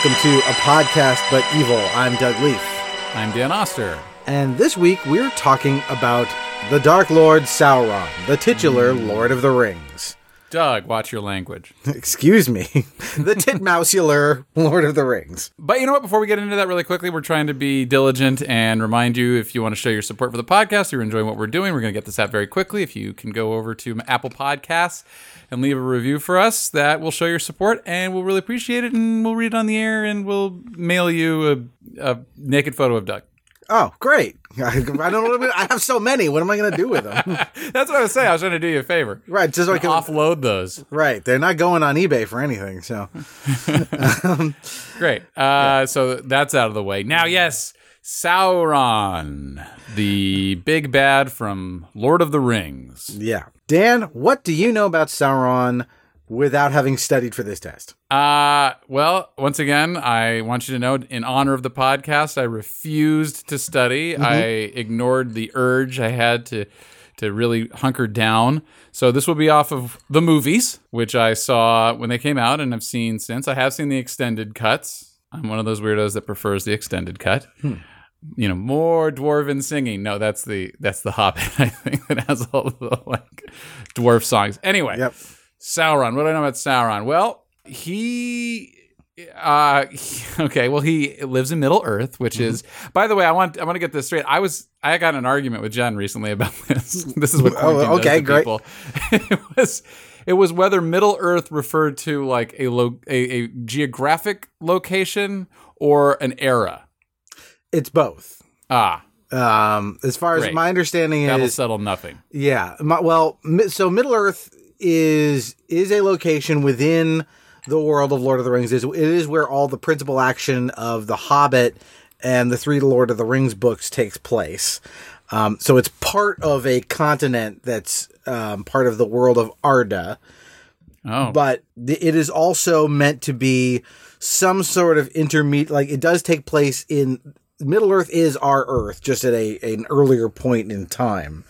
Greetings, mortals, and welcome to A Podcast But Evil. I'm Doug Leaf. I'm Dan Oster. And this week we're talking about the Dark Lord Sauron, the titular Lord of the Rings. Doug, watch your language. Excuse me. the titmousecular Lord of the Rings. But you know what? Before we get into that really quickly, we're trying to be diligent and remind you if you want to show your support for the podcast, you're enjoying what we're doing, we're going to get this out very quickly. If you can go over to Apple Podcasts and leave a review for us, that will show your support and we'll really appreciate it. And we'll read it on the air and we'll mail you a, a naked photo of Doug. Oh, great. I, don't know I have so many. What am I going to do with them? That's what I was saying. I was trying to do you a favor. Right. Just so I can offload those. Right. They're not going on eBay for anything. So great. Uh, yeah. So that's out of the way. Now, yes, Sauron, the big bad from Lord of the Rings. Yeah. Dan, what do you know about Sauron without having studied for this test? Uh, well, once again, I want you to know in honor of the podcast, I refused to study. Mm-hmm. I ignored the urge I had to to really hunker down. So this will be off of the movies, which I saw when they came out and I've seen since. I have seen the extended cuts. I'm one of those weirdos that prefers the extended cut. Hmm. You know, more dwarven singing. No, that's the that's the Hobbit. I think that has all the like dwarf songs. Anyway, yep. Sauron. What do I know about Sauron? Well, he uh okay well he lives in middle earth which mm-hmm. is by the way i want i want to get this straight i was i got an argument with jen recently about this this is what oh, okay great people. it was it was whether middle earth referred to like a, lo- a, a geographic location or an era it's both ah um as far Great. as my understanding is That'll is settle nothing yeah my, well so middle earth is is a location within the world of Lord of the Rings. Is it is where all the principal action of the Hobbit and the three Lord of the Rings books takes place. Um, so it's part of a continent that's um, part of the world of Arda. Oh. But th- it is also meant to be some sort of intermediate. Like it does take place in Middle Earth is our Earth, just at a an earlier point in time,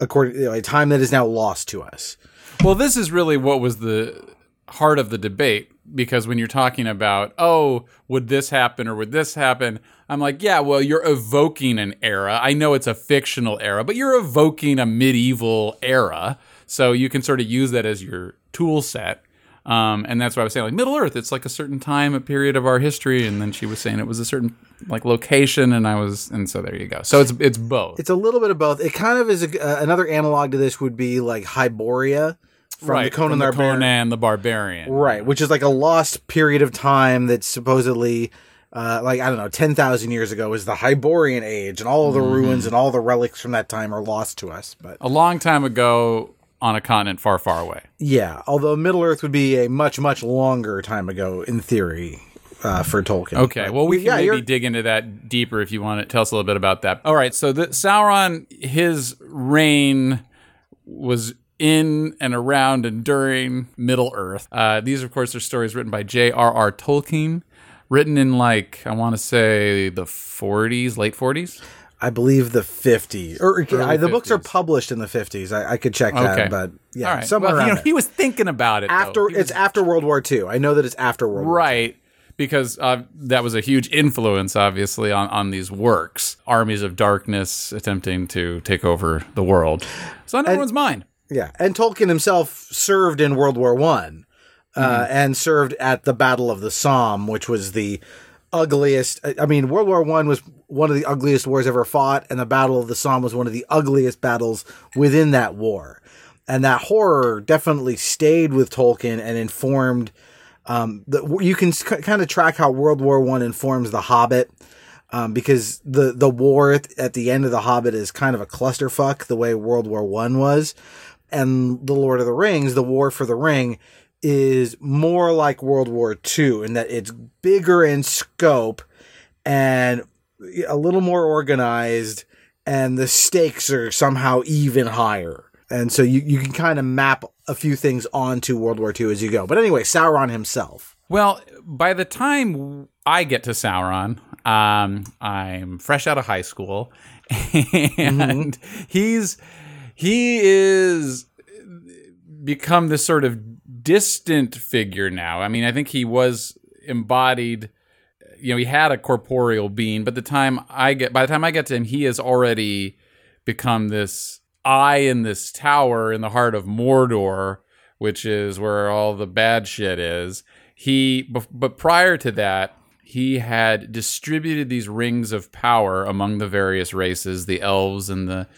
according you know, a time that is now lost to us. Well, this is really what was the heart of the debate because when you're talking about, oh, would this happen or would this happen? I'm like, yeah, well, you're evoking an era. I know it's a fictional era, but you're evoking a medieval era. So you can sort of use that as your tool set. Um, and that's why I was saying, like Middle Earth, it's like a certain time, a period of our history. And then she was saying it was a certain like location, and I was, and so there you go. So it's it's both. It's a little bit of both. It kind of is a, uh, another analog to this would be like Hyboria from right, the Conan from the, Barbarian. Conan the Barbarian. Right, which is like a lost period of time that supposedly, uh, like, I don't know, 10,000 years ago is the Hyborian age, and all of the mm-hmm. ruins and all the relics from that time are lost to us. But A long time ago on a continent far, far away. Yeah, although Middle Earth would be a much, much longer time ago in theory. Uh, for Tolkien. Okay, well, we can yeah, maybe dig into that deeper if you want to tell us a little bit about that. All right, so the Sauron, his reign was in and around and during Middle Earth. Uh, these, of course, are stories written by J.R.R. Tolkien, written in like I want to say the 40s, late 40s. I believe the 50s. Or I, the 50s. books are published in the 50s. I, I could check that, okay. but yeah, right. somewhere well, around you know, He was thinking about it after. Was, it's after World War II. I know that it's after World War. II, right. Because uh, that was a huge influence, obviously, on, on these works. Armies of darkness attempting to take over the world. It's on everyone's mind. Yeah, and Tolkien himself served in World War One, uh, mm-hmm. and served at the Battle of the Somme, which was the ugliest. I mean, World War One was one of the ugliest wars ever fought, and the Battle of the Somme was one of the ugliest battles within that war. And that horror definitely stayed with Tolkien and informed. Um, the, you can c- kind of track how World War One informs The Hobbit. Um, because the the war at the end of the Hobbit is kind of a clusterfuck, the way World War One was and The Lord of the Rings, The War for the Ring, is more like World War II in that it's bigger in scope and a little more organized, and the stakes are somehow even higher. And so you, you can kind of map a few things onto World War II as you go. But anyway, Sauron himself. Well, by the time I get to Sauron, um, I'm fresh out of high school, and mm-hmm. he's he is become this sort of distant figure now. I mean, I think he was embodied you know he had a corporeal being but the time i get by the time i get to him he has already become this eye in this tower in the heart of mordor which is where all the bad shit is he but prior to that he had distributed these rings of power among the various races the elves and the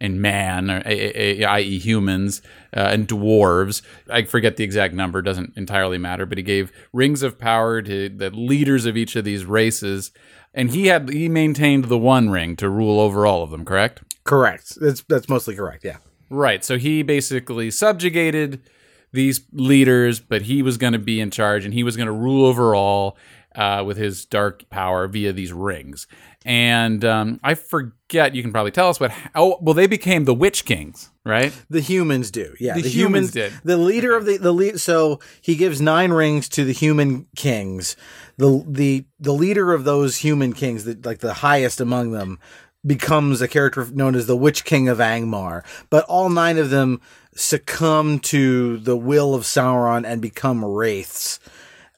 and man, or, a- a- i.e., humans, uh, and dwarves. I forget the exact number, doesn't entirely matter, but he gave rings of power to the leaders of each of these races. And he had he maintained the one ring to rule over all of them, correct? Correct. That's that's mostly correct. Yeah. Right. So he basically subjugated these leaders, but he was going to be in charge and he was going to rule over all uh, with his dark power via these rings. And um, I forget, you can probably tell us what. Oh, well, they became the Witch Kings, right? The humans do. Yeah. The humans did. The leader of the the lead. So he gives nine rings to the human kings. The the the leader of those human kings, the, like the highest among them, becomes a character known as the Witch King of Angmar. But all nine of them succumb to the will of Sauron and become wraiths.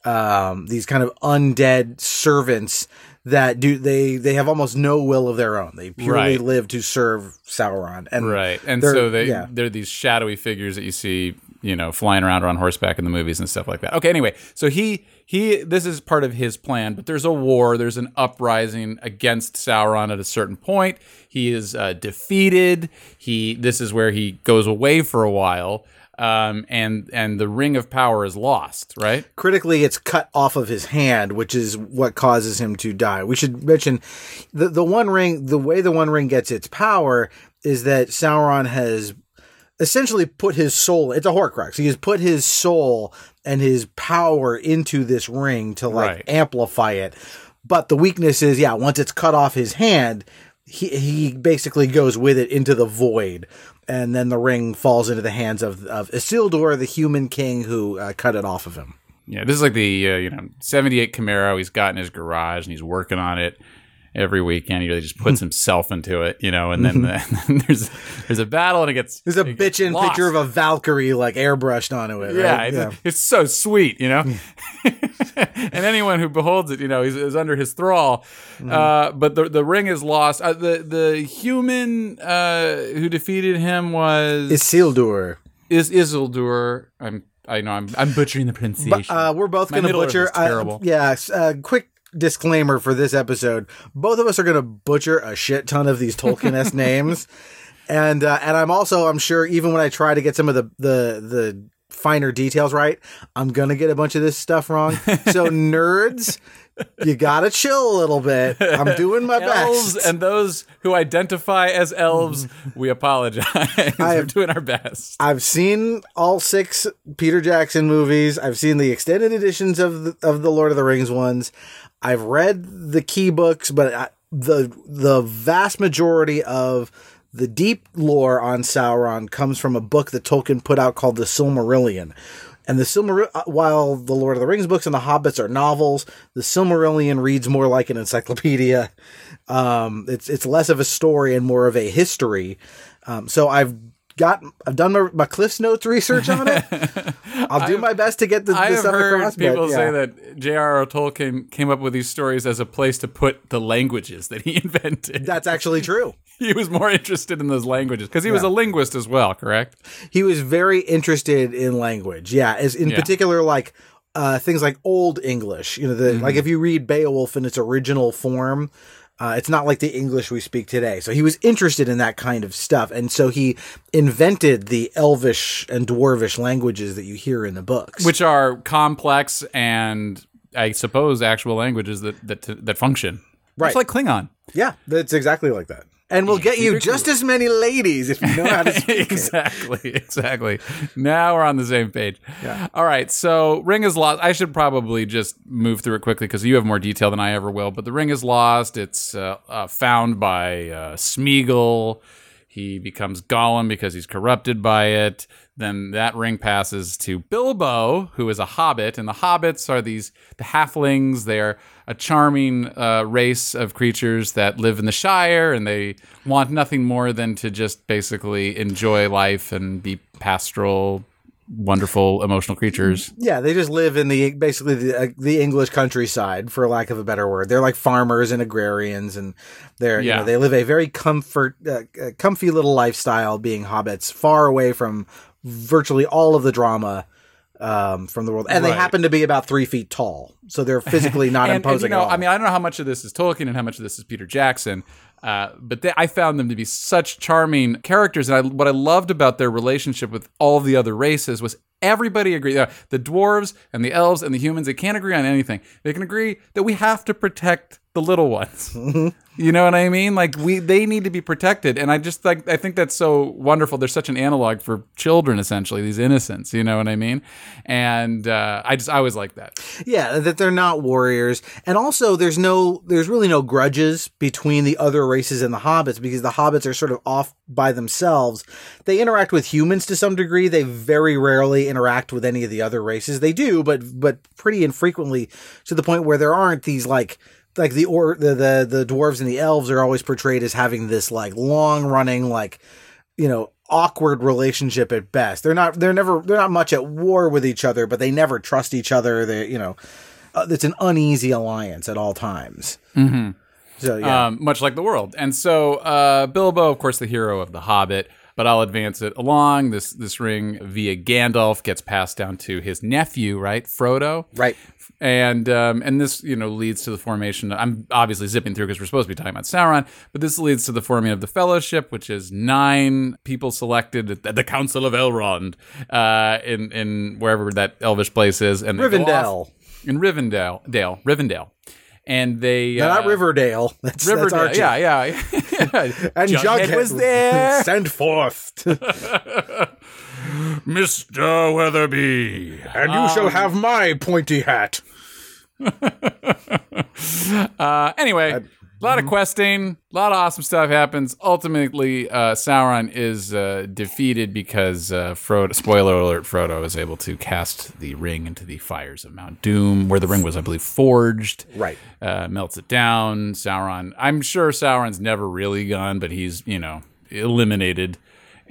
Um, these kind of undead servants that do they they have almost no will of their own. They purely Right. live to serve Sauron. And Right. And so they yeah. they're these shadowy figures that you see, you know, flying around or on horseback in the movies and stuff like that. Okay, anyway, so he he this is part of his plan, but there's a war, there's an uprising against Sauron at a certain point. He is uh, defeated. He this is where he goes away for a while. Um, and and the ring of power is lost, right? critically it's cut off of his hand which is what causes him to die we should mention the the one ring the way the one ring gets its power is that sauron has essentially put his soul it's a horcrux he has put his soul and his power into this ring to like Right. amplify it but the weakness is yeah once it's cut off his hand he he basically goes with it into the void and then the ring falls into the hands of of Isildur, the human king who uh, cut it off of him. Yeah, this is like the uh, you know '78 Camaro. He's got in his garage and he's working on it every weekend. He really just puts himself into it, you know. And then, and then there's there's a battle and it gets There's a bitchin' picture of a Valkyrie like airbrushed onto it. yeah, right? it's, it's so sweet, you know. and anyone who beholds it, you know, is, is under his thrall. Mm-hmm. Uh, but the the ring is lost. Uh, the the human uh, who defeated him was Isildur. is Isildur. I'm I know I'm I'm butchering the pronunciation. But, uh, we're both going to butcher. Uh, yeah, uh, quick disclaimer for this episode: both of us are going to butcher a shit ton of these Tolkien s names, and uh, and I'm also I'm sure even when I try to get some of the the the finer details right, I'm gonna get a bunch of this stuff wrong. So nerds, you gotta chill a little bit. I'm doing my elves best. and those who identify as elves, we apologize. We're have- doing our best. I've seen all six Peter Jackson movies. I've seen the extended editions of the, of the Lord of the Rings ones. I've read the key books, but I, the the vast majority of the deep lore on Sauron comes from a book that Tolkien put out called the Silmarillion. And the Silmarillion, while the Lord of the Rings books and the Hobbits are novels, the Silmarillion reads more like an encyclopedia. Um, it's it's less of a story and more of a history. Um, so I've got I've done my, my Cliff's Notes research on it. I'll do my best to get the, the stuff heard across. but, people yeah. say that J.R.R. Tolkien came up with these stories as a place to put the languages that he invented. that's actually true. he was more interested in those languages because he was a linguist as well, correct? He was very interested in language. Yeah, as in Yeah. particular like uh, things like Old English. You know, the Mm-hmm. like if you read Beowulf in its original form. Uh, it's not like the English we speak today. So he was interested in that kind of stuff. And so he invented the Elvish and Dwarvish languages that you hear in the books. Which are complex and I suppose actual languages that that that function. Right. It's like Klingon. yeah, that's exactly like that. And we'll get you just as many ladies if you know how to speak it. exactly, exactly. Now we're on the same page. All right. So ring is lost. I should probably just move through it quickly because you have more detail than I ever will. But the ring is lost. It's uh, uh, found by uh, Smeagol. He becomes Gollum because he's corrupted by it. Then that ring passes to Bilbo, who is a hobbit, and the hobbits are these the halflings. They are a charming uh, race of creatures that live in the Shire, and they want nothing more than to just basically enjoy life and be pastoral wonderful emotional creatures. Yeah, they just live in the basically the uh, the English countryside, for lack of a better word. They're like farmers and agrarians, and they're you Yeah. know they live a very comfort, uh, uh, comfy little lifestyle, being hobbits, far away from virtually all of the drama um, from the world, and they happen to be about three feet tall, so they're physically not and, and, imposing you know. I mean, I don't know how much of this is Tolkien and how much of this is Peter Jackson, uh, but they, I found them to be such charming characters. And I, what I loved about their relationship with all the other races was everybody agreed. Uh, the dwarves and the elves and the humans, they can't agree on anything. They can agree that we have to protect the little ones. You know what I mean? Like we, they need to be protected, and I just like I think that's so wonderful. They're such an analog for children, essentially these innocents. You know what I mean? And uh, I just I always like that. Yeah, that they're not warriors, and also there's no, there's really no grudges between the other races and the hobbits because the hobbits are sort of off by themselves. They interact with humans to some degree. They very rarely interact with any of the other races. They do, but but pretty infrequently to the point where there aren't these like like the or the the, the dwarves and the elves are always portrayed as having this like long running like you know awkward relationship at best they're not they're never they're not much at war with each other but they never trust each other they you know uh, it's an uneasy alliance at all times mm-hmm. so yeah um, much like the world. And so uh, Bilbo, of course, the hero of The Hobbit. But I'll advance it along. This this ring via Gandalf gets passed down to his nephew, right, Frodo. right And um, and this you know leads to the formation. I'm obviously zipping through because we're supposed to be talking about Sauron, but this leads to the forming of the Fellowship, which is nine people selected at the Council of Elrond, uh, in in wherever that elvish place is, and Rivendell. in Rivendell, Dale, Rivendell, and they No, not uh, Riverdale that's, that's Riverdale, Archie. yeah, yeah, and Jughead Jughead was there. sent forth Mr. Weatherbee. and you shall have my pointy hat Uh, anyway, a lot of questing, a lot of awesome stuff happens. Ultimately, uh, Sauron is uh, defeated because uh, Frodo. Spoiler alert: Frodo is able to cast the ring into the fires of Mount Doom, where the ring was, I believe, forged. Right. Uh, melts it down. Sauron. I'm sure Sauron's never really gone, but he's you know eliminated.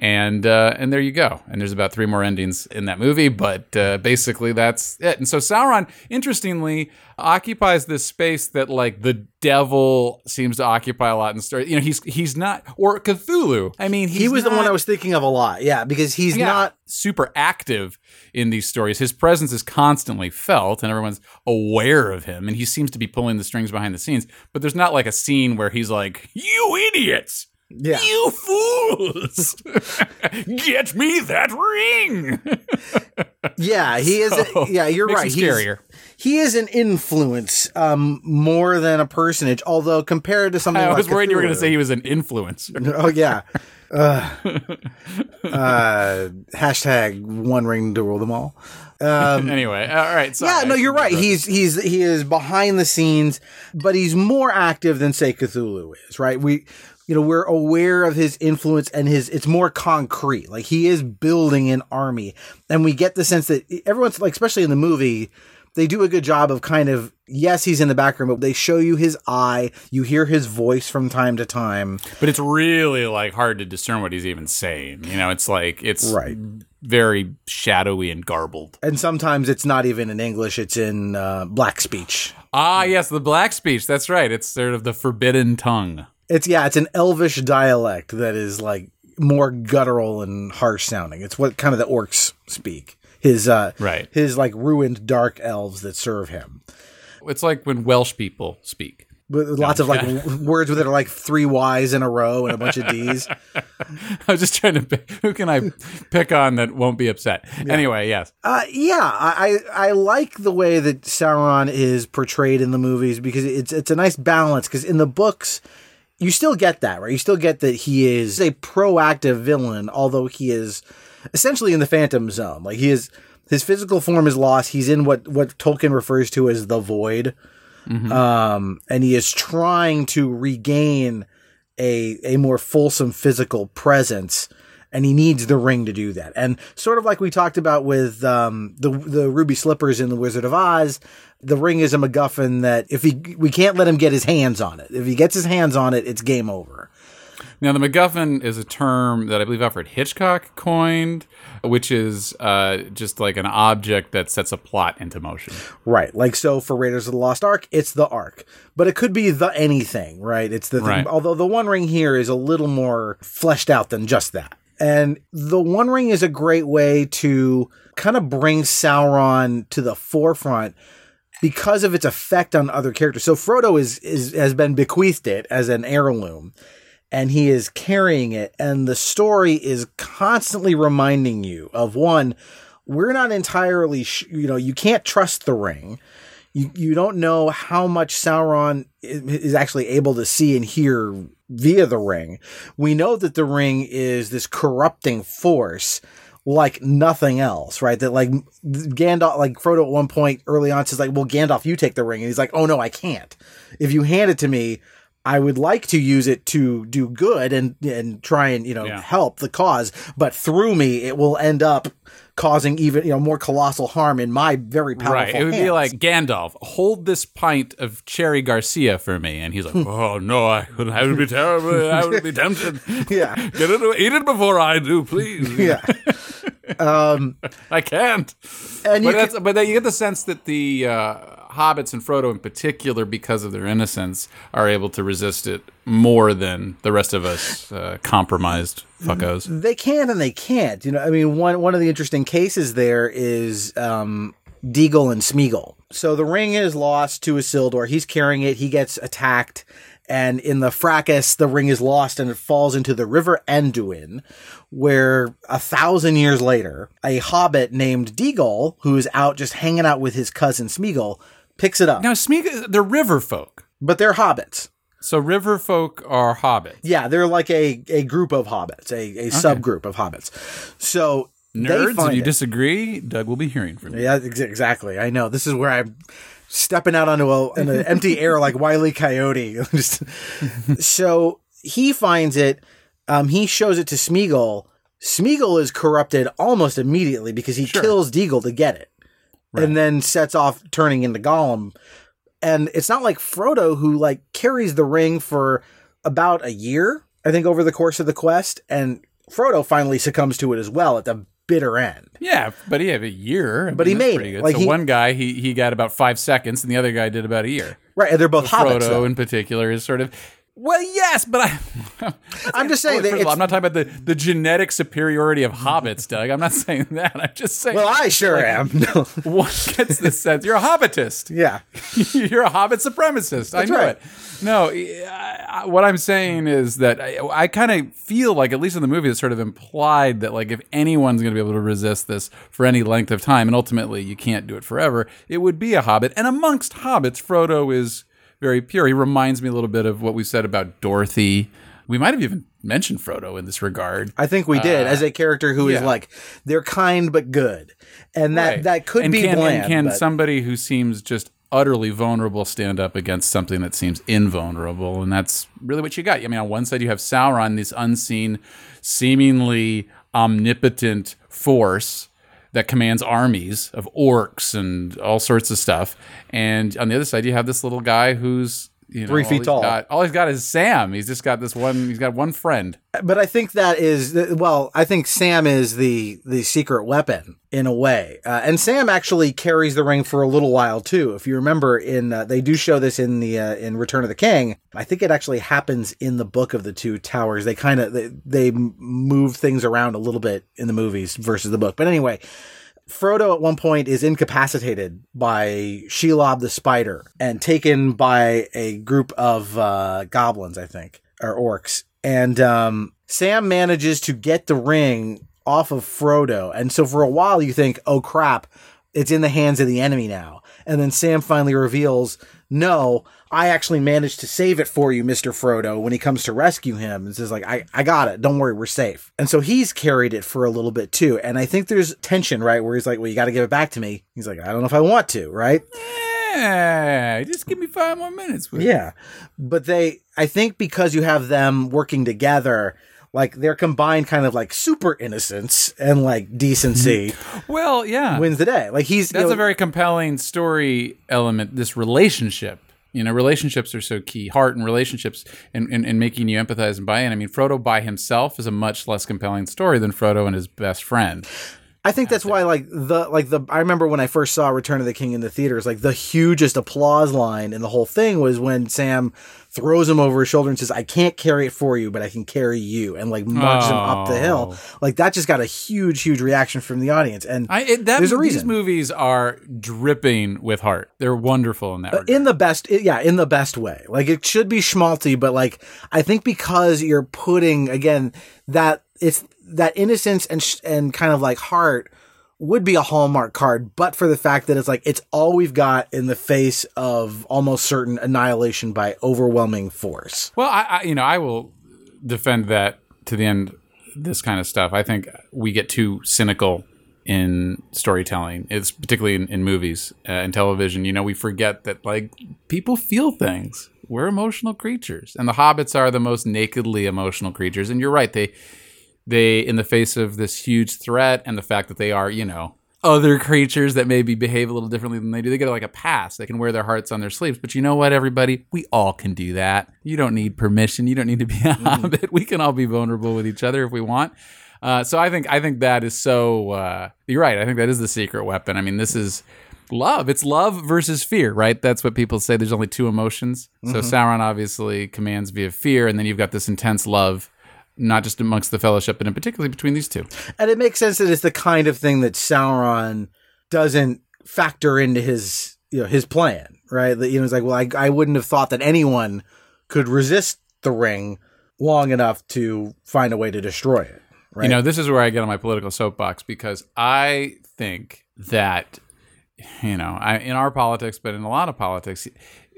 And uh, and there you go. And there's about three more endings in that movie, but uh, basically that's it. And so Sauron, interestingly, occupies this space that like the devil seems to occupy a lot in story. You know, he's he's not or Cthulhu. I mean, he was the one I was thinking of a lot yeah because he's yeah, not super active in these stories. His presence is constantly felt, and everyone's aware of him. And he seems to be pulling the strings behind the scenes. But there's not like a scene where he's like, "You idiots." Yeah You fools! Get me that ring! Yeah, he is. So, yeah, you're right. He's- scarier. He is an influence um, more than a personage. Although compared to something, I like was worried you were going to say he was an influencer. Oh yeah. Uh, uh, hashtag one ring to rule them all. Um, anyway, all right. Sorry, yeah, no, you're right. He's he's he is behind the scenes, but he's more active than say Cthulhu is. Right? We, you know, we're aware of his influence and his. It's more concrete. Like he is building an army, and we get the sense that everyone's like, especially in the movie. They do a good job of kind of yes, he's in the background, but they show you his eye. You hear his voice from time to time. but it's really like hard to discern what he's even saying. You know, it's like it's Right. very shadowy and garbled. and sometimes it's not even in English; it's in uh, black speech. Ah, yes, the black speech. That's right. It's sort of the forbidden tongue. It's yeah, it's an Elvish dialect that is like more guttural and harsh sounding. It's what kind of the orcs speak. His uh, Right. his like ruined dark elves that serve him. It's like when Welsh people speak. With lots of like w- words that are like three Y's in a row and a bunch of D's. I was just trying to pick, who can I pick on that won't be upset. Anyway, yes. Uh, yeah, I, I I like the way that Sauron is portrayed in the movies because it's it's a nice balance. Because in the books, you still get that right. You still get that he is a proactive villain, although he is essentially in the Phantom Zone. Like he is his physical form is lost. He's in what what Tolkien refers to as the Void, um, and he is trying to regain a a more fulsome physical presence and he needs the ring to do that. And sort of like we talked about with um, the the ruby slippers in the Wizard of Oz, the ring is a MacGuffin that if he we can't let him get his hands on it. If he gets his hands on it, it's game over. Now, the MacGuffin is a term that I believe Alfred Hitchcock coined, which is uh, just like an object that sets a plot into motion. Right. Like so for Raiders of the Lost Ark, it's the Ark. But it could be the anything, right? It's the thing. Right. Although the One Ring here is a little more fleshed out than just that. And the One Ring is a great way to kind of bring Sauron to the forefront because of its effect on other characters. So Frodo is, is has been bequeathed it as an heirloom and he is carrying it and the story is constantly reminding you of one we're not entirely sh- you know you can't trust the ring you you don't know how much Sauron is actually able to see and hear via the ring we know that the ring is this corrupting force like nothing else, right? That like Gandalf, like Frodo at one point early on says like, well, Gandalf, you take the ring. And he's like, oh no, I can't. If you hand it to me, I would like to use it to do good and, and try and, you know, Yeah. help the cause, but through me, it will end up causing even, you know, more colossal harm in my very powerful Right. It would be like Gandalf, hold this pint of Cherry Garcia for me. And he's like, oh, no, I would, I would be terrible. I would be tempted. Yeah. Get it, eat it before I do, please. yeah. um, I can't. and you But, can, but then you get the sense that the uh, hobbits and Frodo, in particular, because of their innocence, are able to resist it more than the rest of us uh, compromised fuckos. they can and they can't. You know, I mean, one one of the interesting cases there is um, Deagol and Smeagol. So the ring is lost to Isildur. He's carrying it. He gets attacked, and in the fracas, the ring is lost and it falls into the River Anduin, where a thousand years later, a hobbit named Deagol, who is out just hanging out with his cousin Smeagol, picks it up. Now, Smeagol, they're river folk. But they're hobbits. So river folk are hobbits. Yeah, they're like a, a group of hobbits, a, a subgroup of hobbits. So Nerds, if you it. disagree, Doug will be hearing from you. Yeah, ex- exactly. I know. This is where I'm stepping out onto a, an empty air like Wiley Coyote. So he finds it. Um, he shows it to Smeagol. Smeagol is corrupted almost immediately because he kills Deagol to get it, and then sets off turning into Gollum. And it's not like Frodo who like carries the ring for about a year, I think, over the course of the quest, and Frodo finally succumbs to it as well at the bitter end. Yeah, but he had a year. I But he mean, that's made pretty it. Good. Like, so he- one guy he he got about five seconds, and the other guy did about a year. Right, and they're both hobbits. Frodo though. in particular is sort of well, yes, but I. I'm just saying that all, I'm not talking about the, the genetic superiority of hobbits, Doug. I'm not saying that. I'm just saying. well, I sure am. No. one gets the sense you're a hobbitist. yeah, you're a hobbit supremacist. I know right. it. No, I, I- what I'm saying is that I, I kind of feel like, at least in the movie, it's sort of implied that like if anyone's going to be able to resist this for any length of time, and ultimately you can't do it forever, it would be a hobbit. And amongst hobbits, Frodo is very pure. He reminds me a little bit of what we said about Dorothy. We might have even mentioned Frodo in this regard. I think we did as a character who is Uh, yeah. like they're kind but good, and that Right. that could and be can, bland. And can but- somebody who seems just utterly vulnerable stand up against something that seems invulnerable? And that's really what you got. I mean, on one side you have Sauron, this unseen, seemingly omnipotent force that commands armies of orcs and all sorts of stuff. And on the other side, you have this little guy who's you know, Three feet he's tall. got- all he's got is Sam. He's just got this one. He's got one friend. but I think that is well. I think Sam is the the secret weapon in a way, uh, and Sam actually carries the ring for a little while too. If you remember, in uh, they do show this in the uh, in Return of the King. I think it actually happens in the book of the two towers. They kind of they, they move things around a little bit in the movies versus the book. But anyway, Frodo at one point is incapacitated by Shelob the spider and taken by a group of uh, goblins, I think, or orcs. And um, Sam manages to get the ring off of Frodo. And so for a while, you think, oh crap, it's in the hands of the enemy now. And then Sam finally reveals, no, I actually managed to save it for you, Mr. Frodo, when he comes to rescue him and says, like, I, I got it. Don't worry, we're safe. And so he's carried it for a little bit too. And I think there's tension, right? Where he's like, well, you got to give it back to me. He's like, I don't know if I want to, right? Yeah, just give me five more minutes. With it. Yeah. But they, I think because you have them working together, like their combined kind of like super innocence and like decency Well, yeah. wins the day. Like he's, you That's know, a very compelling story element. This relationship You know, relationships are so key. Heart and relationships and, and, and making you empathize and buy in. I mean, Frodo by himself is a much less compelling story than Frodo and his best friend. I think that's why, like the like the I remember when I first saw Return of the King in the theaters, like the hugest applause line in the whole thing was when Sam throws him over his shoulder and says, "I can't carry it for you, but I can carry you," and like marches him up the hill. Oh. Like that just got a huge, huge reaction from the audience. And I, it, that, There's a These movies are dripping with heart. They're wonderful in that. Uh, regard. in the best yeah in the best way like it should be schmaltzy but like i think because you're putting again that it's that innocence and sh- and kind of like heart would be a hallmark card but for the fact that it's like it's all we've got in the face of almost certain annihilation by overwhelming force Well, I, I you know I will defend that to the end. This kind of stuff. I think we get too cynical in storytelling. It's particularly in, in movies uh, and television. You know, we forget that like people feel things. We're emotional creatures, and the hobbits are the most nakedly emotional creatures. And you're right. They they in the face of this huge threat and the fact that they are you know other creatures that maybe behave a little differently than they do they get like a pass. They can wear their hearts on their sleeves. But you know what everybody? We all can do that. You don't need permission. You don't need to be a hobbit we can all be vulnerable with each other if we want. Uh, so i think i think that is so uh, you're right. I think that is the secret weapon. I mean this is love. It's love versus fear right? That's what people say. There's only two emotions. So sauron obviously commands via fear and then you've got this intense love not just amongst the fellowship but in particularly between these two. And it makes sense that it's the kind of thing that sauron doesn't factor into his you know his plan right? That you know it's like well I, I wouldn't have thought that anyone could resist the ring long enough to find a way to destroy it right? You know, this is where I get on my political soapbox because I think that, you know, I, in our politics, but in a lot of politics,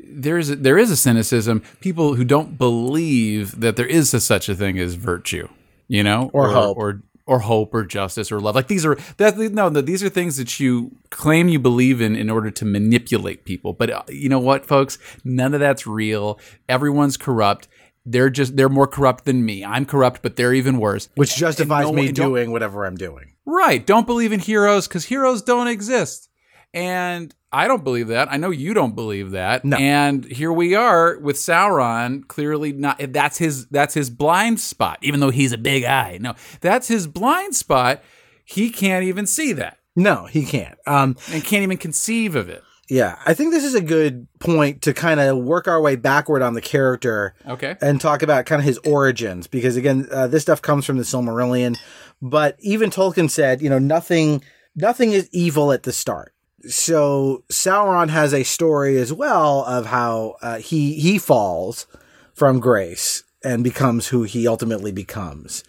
there is a, there is a cynicism. People who don't believe that there is a, such a thing as virtue, you know, Or hope. or or hope, or justice, or love. Like these are that no, no, these are things that you claim you believe in in order to manipulate people. But uh, you know what, folks? None of that's real. Everyone's corrupt. They're just they're more corrupt than me. I'm corrupt, but they're even worse. which justifies no me doing whatever i'm doing Right. Don't believe in heroes because heroes don't exist. And I don't believe that. I know you don't believe that. No. And here we are with Sauron clearly not that's his that's his blind spot, even though he's a big eye. No, that's his blind spot. He can't even see that no he can't um and can't even conceive of it. yeah i think this is a good point to kind of work our way backward on the character Okay. and talk about kind of his origins because again uh, this stuff comes from the silmarillion but even tolkien said you know nothing nothing is evil at the start so sauron has a story as well of how uh, he he falls from grace and becomes who he ultimately becomes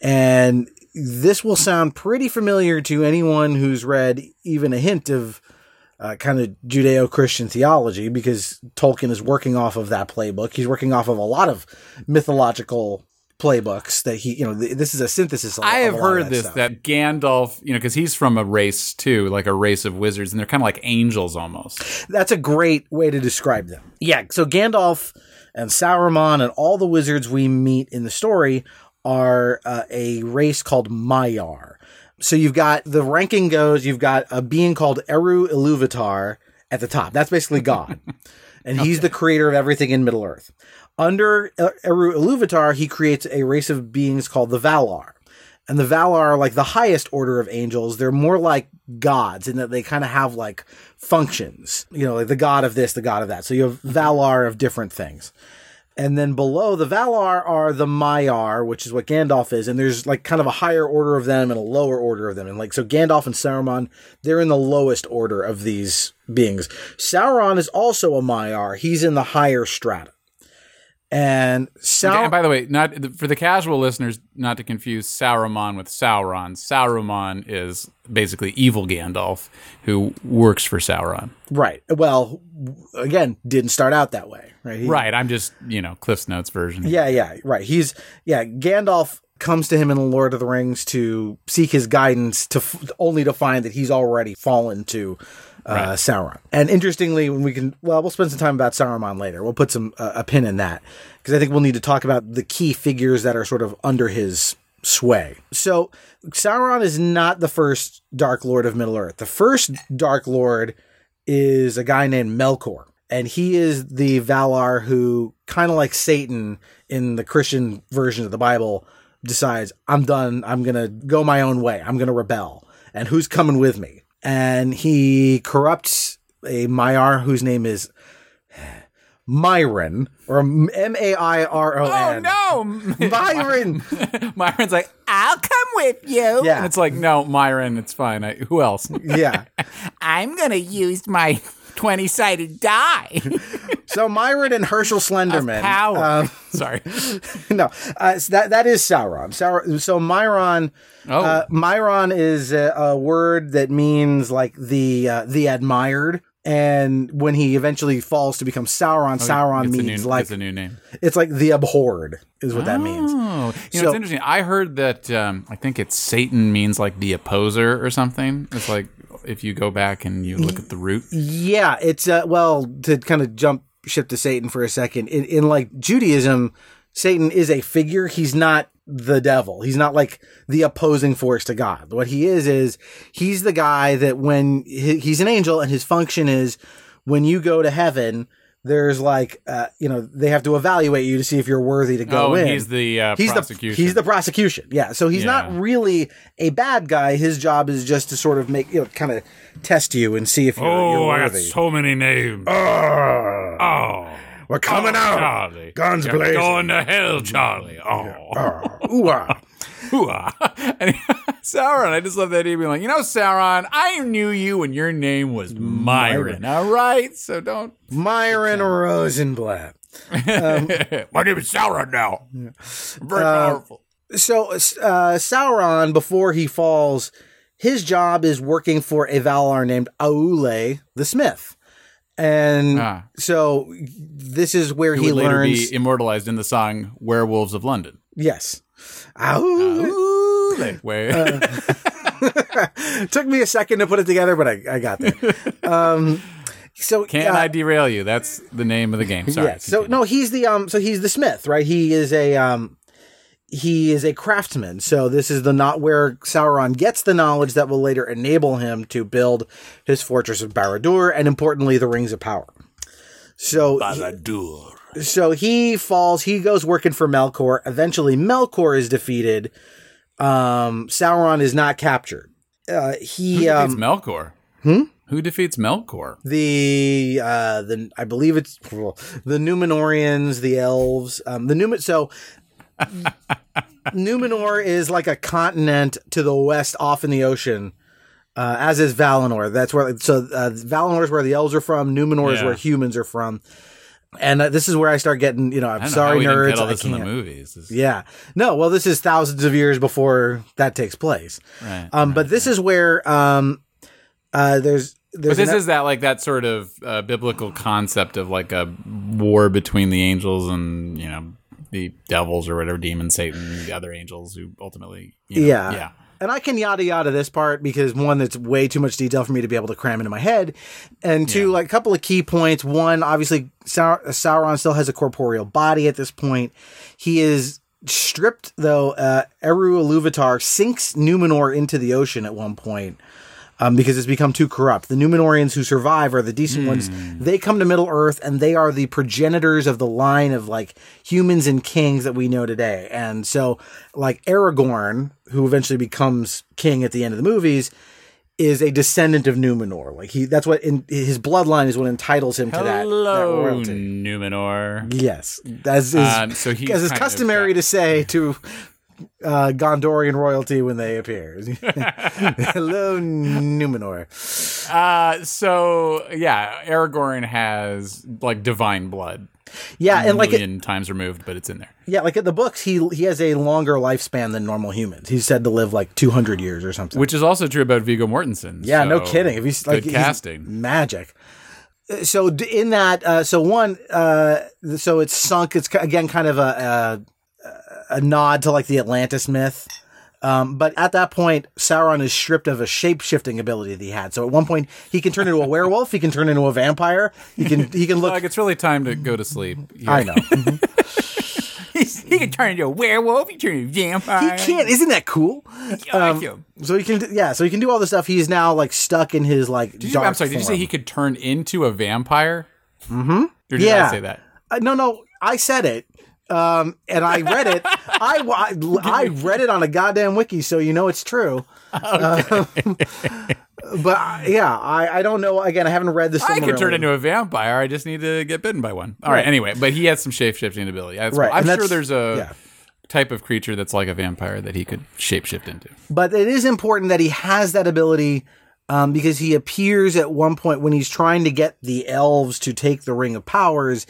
and this will sound pretty familiar to anyone who's read even a hint of uh, kind of Judeo Christian theology because Tolkien is working off of that playbook. He's working off of a lot of mythological playbooks that he, you know, th- this is a synthesis of I of have a lot of heard that this stuff. that Gandalf, you know, because he's from a race too, like a race of wizards, and they're kind of like angels almost. That's a great way to describe them. Yeah, so Gandalf and Sauron and all the wizards we meet in the story are uh, a race called Maiar. So you've got the ranking goes, you've got a being called Eru Iluvatar at the top. That's basically God. and he's the creator of everything in Middle Earth. Under Eru Iluvatar, he creates a race of beings called the Valar. And the Valar are like the highest order of angels. They're more like gods in that they kind of have like functions, you know, like the god of this, the god of that. So you have mm-hmm. Valar of different things. And then below the Valar are the Maiar, which is what Gandalf is. And there's like kind of a higher order of them and a lower order of them. And like, so Gandalf and Saruman, they're in the lowest order of these beings. Sauron is also a Maiar. He's in the higher strata. And Sauron. and by the way, not for the casual listeners, not to confuse Sauron with Saruman. Saruman is basically evil Gandalf who works for Sauron. Right. Well, again, didn't start out that way, right? He- Right. I'm just you know Cliff's Notes version. Yeah, yeah, right. He's yeah. Gandalf comes to him in the Lord of the Rings to seek his guidance, to f- only to find that he's already fallen to uh, Right. Sauron. And interestingly, when we can, well, we'll spend some time about Sauron later. We'll put some uh, a pin in that because I think we'll need to talk about the key figures that are sort of under his sway. So Sauron is not the first Dark Lord of Middle Earth. The first Dark Lord is a guy named Melkor. and he is the Valar who, kind of like Satan in the Christian version of the Bible, decides, I'm done. I'm going to go my own way. I'm going to rebel. And who's coming with me? And he corrupts a Maiar whose name is Myron, or M A I R O N. Oh no, Myron. Myron's like, I'll come with you. Yeah. And it's like, no, Myron, it's fine. I, who else? yeah. I'm gonna use my twenty-sided die. So Myron and Herschel Slenderman. Power. um, Sorry. no, uh, so that that is Sauron. Sauron. So Myron. Oh. Uh, Myron is a, a word that means like the uh, the admired. And when he eventually falls to become Sauron, Sauron Oh, a means new, like it's a new name. it's like the abhorred is what that means. Oh, you know, So- it's interesting. I heard that um, I think it's Satan means like the opposer or something. It's like if you go back and you look at the root. Yeah, it's uh, well to kind of jump ship to Satan for a second. In, in like Judaism, Satan is a figure. He's not the devil. He's not like the opposing force to God. What he is is he's the guy that when he, he's an angel and his function is when you go to heaven. There's like, uh, you know, they have to evaluate you to see if you're worthy to go Oh, in. he's the uh, he's prosecution. the he's the prosecution. Yeah. So he's not really a bad guy. His job is just to sort of make you know, kind of test you and see if you're, Oh, you're worthy. so many names. Ah. Oh, We're coming oh, out. Charlie. Guns You're blazing. Going to hell, Charlie. Oh. Ah, ooh, ah. And Sauron, I just love that idea being like, you know, Sauron, I knew you when your name was Myron. All right, so don't. Myron Rosenblatt. My name is Sauron now. Very Uh, powerful. So uh, Sauron, before he falls, his job is working for a Valar named Aule the Smith. And Ah. so this is where he would later learns. be immortalized in the song "Werewolves of London." yes. Aule. Where Took me a second to put it together, but I, I got there. um, so can uh, I derail you? That's the name of the game. Sorry. yeah. So no, he's the um. So he's the smith, right? He is a um. He is a craftsman. So this is the not where Sauron gets the knowledge that will later enable him to build his fortress of Barad-dûr, and importantly, the Rings of Power. So he- so he falls. He goes working for Melkor. Eventually, Melkor is defeated. Um, Sauron is not captured. Uh, Who he defeats um, Melkor? Hmm? Who defeats Melkor? the uh the I believe it's well, the Numenoreans, the elves, um the Numen so Numenor is like a continent to the west off in the ocean. Uh, as is Valinor. That's where so uh, Valinor is where the elves are from. Numenor is where humans are from. And uh, this is where I start getting, you know, I'm sorry, know nerds. didn't get all I in the can't. movies. This- Yeah. No, well, this is thousands of years before that takes place. Right. Um, but this is where um, uh, there's there's But this is that like that sort of uh, biblical concept of like a war between the angels and you know the devils or whatever demon Satan, the other angels who ultimately you know, Yeah. yeah And I can yada yada this part because one, that's way too much detail for me to be able to cram into my head. And two, Yeah. like a couple of key points. One, obviously, Sau- Sauron still has a corporeal body at this point. He is stripped, though. Uh, Eru Iluvatar sinks Numenor into the ocean at one point. Um, because it's become too corrupt. The Numenoreans who survive are the decent ones. They come to Middle Earth and they are the progenitors of the line of like humans and kings that we know today. And so, like Aragorn, who eventually becomes king at the end of the movies, is a descendant of Numenor. Like he, that's what in his bloodline is what entitles him to that, that hello royalty. Numenor Yes, as is, Um, so as is customary got- to say to uh, Gondorian royalty when they appear. Hello, Numenor. uh so yeah Aragorn has like divine blood Yeah, and like it, million times removed but it's in there yeah, like in the books, he he has a longer lifespan than normal humans. He's said to live like two hundred years or something. which is also true about Viggo Mortensen yeah, no kidding. If he's like casting magic. Uh, So in that, uh, so one, uh, so it's sunk. It's again kind of a, a a nod to like the Atlantis myth. Um, but at that point, Sauron is stripped of a shape shifting ability that he had. So at one point, he can turn into a werewolf. He can turn into a vampire. He can he can look. like it's really time to go to sleep I know. he can turn into a werewolf he can turn into a vampire He can't. Isn't that cool? Um, so he can, yeah. So he can do all this stuff. He's now like stuck in his like. You, I'm sorry. Did you say he could turn into a vampire? Mm-hmm. Or did Yeah. I say that? Uh, no, no, I said it. Um, and I read it. I, I, I read it on a goddamn wiki, so you know it's true. Um, but I- yeah, I, I don't know. Again, I haven't read this. I could turn into a vampire. I just need to get bitten by one. All right. Right. Anyway, but he has some shape shifting ability. That's Right, I'm and sure there's a yeah. type of creature that's like a vampire that he could shapeshift into. But it is important that he has that ability um, because he appears at one point when he's trying to get the elves to take the Ring of Powers,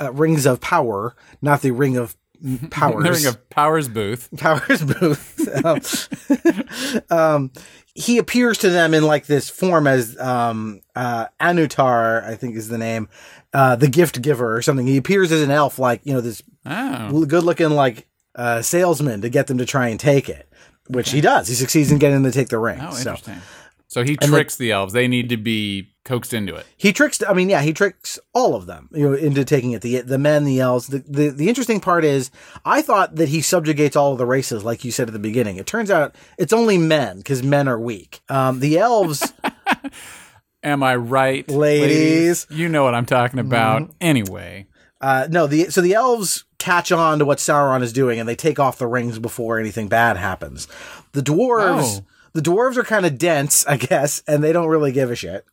uh, Rings of Power, not the Ring of Powers. The ring of powers booth. Powers Boothe. um, um, he appears to them in like this form as um, uh, Annatar, I think is the name, uh, the gift giver or something. He appears as an elf, like you know this Oh. good looking like uh, salesman to get them to try and take it, which he does. He succeeds in getting them to take the ring. Oh, so interesting. So he then- tricks the elves. They need to be coaxed into it. he tricks. I mean, yeah, he tricks all of them, you know, into taking it. The the men, the elves. The, the the interesting part is, I thought that he subjugates all of the races, like you said at the beginning. It turns out it's only men because men are weak. Um, the elves. Am I right, Ladies? Mm-hmm. You know what I'm talking about. Anyway, Uh, no, the so the elves catch on to what Sauron is doing, and they take off the rings before anything bad happens. The dwarves, Oh. The dwarves are kind of dense, I guess, and they don't really give a shit.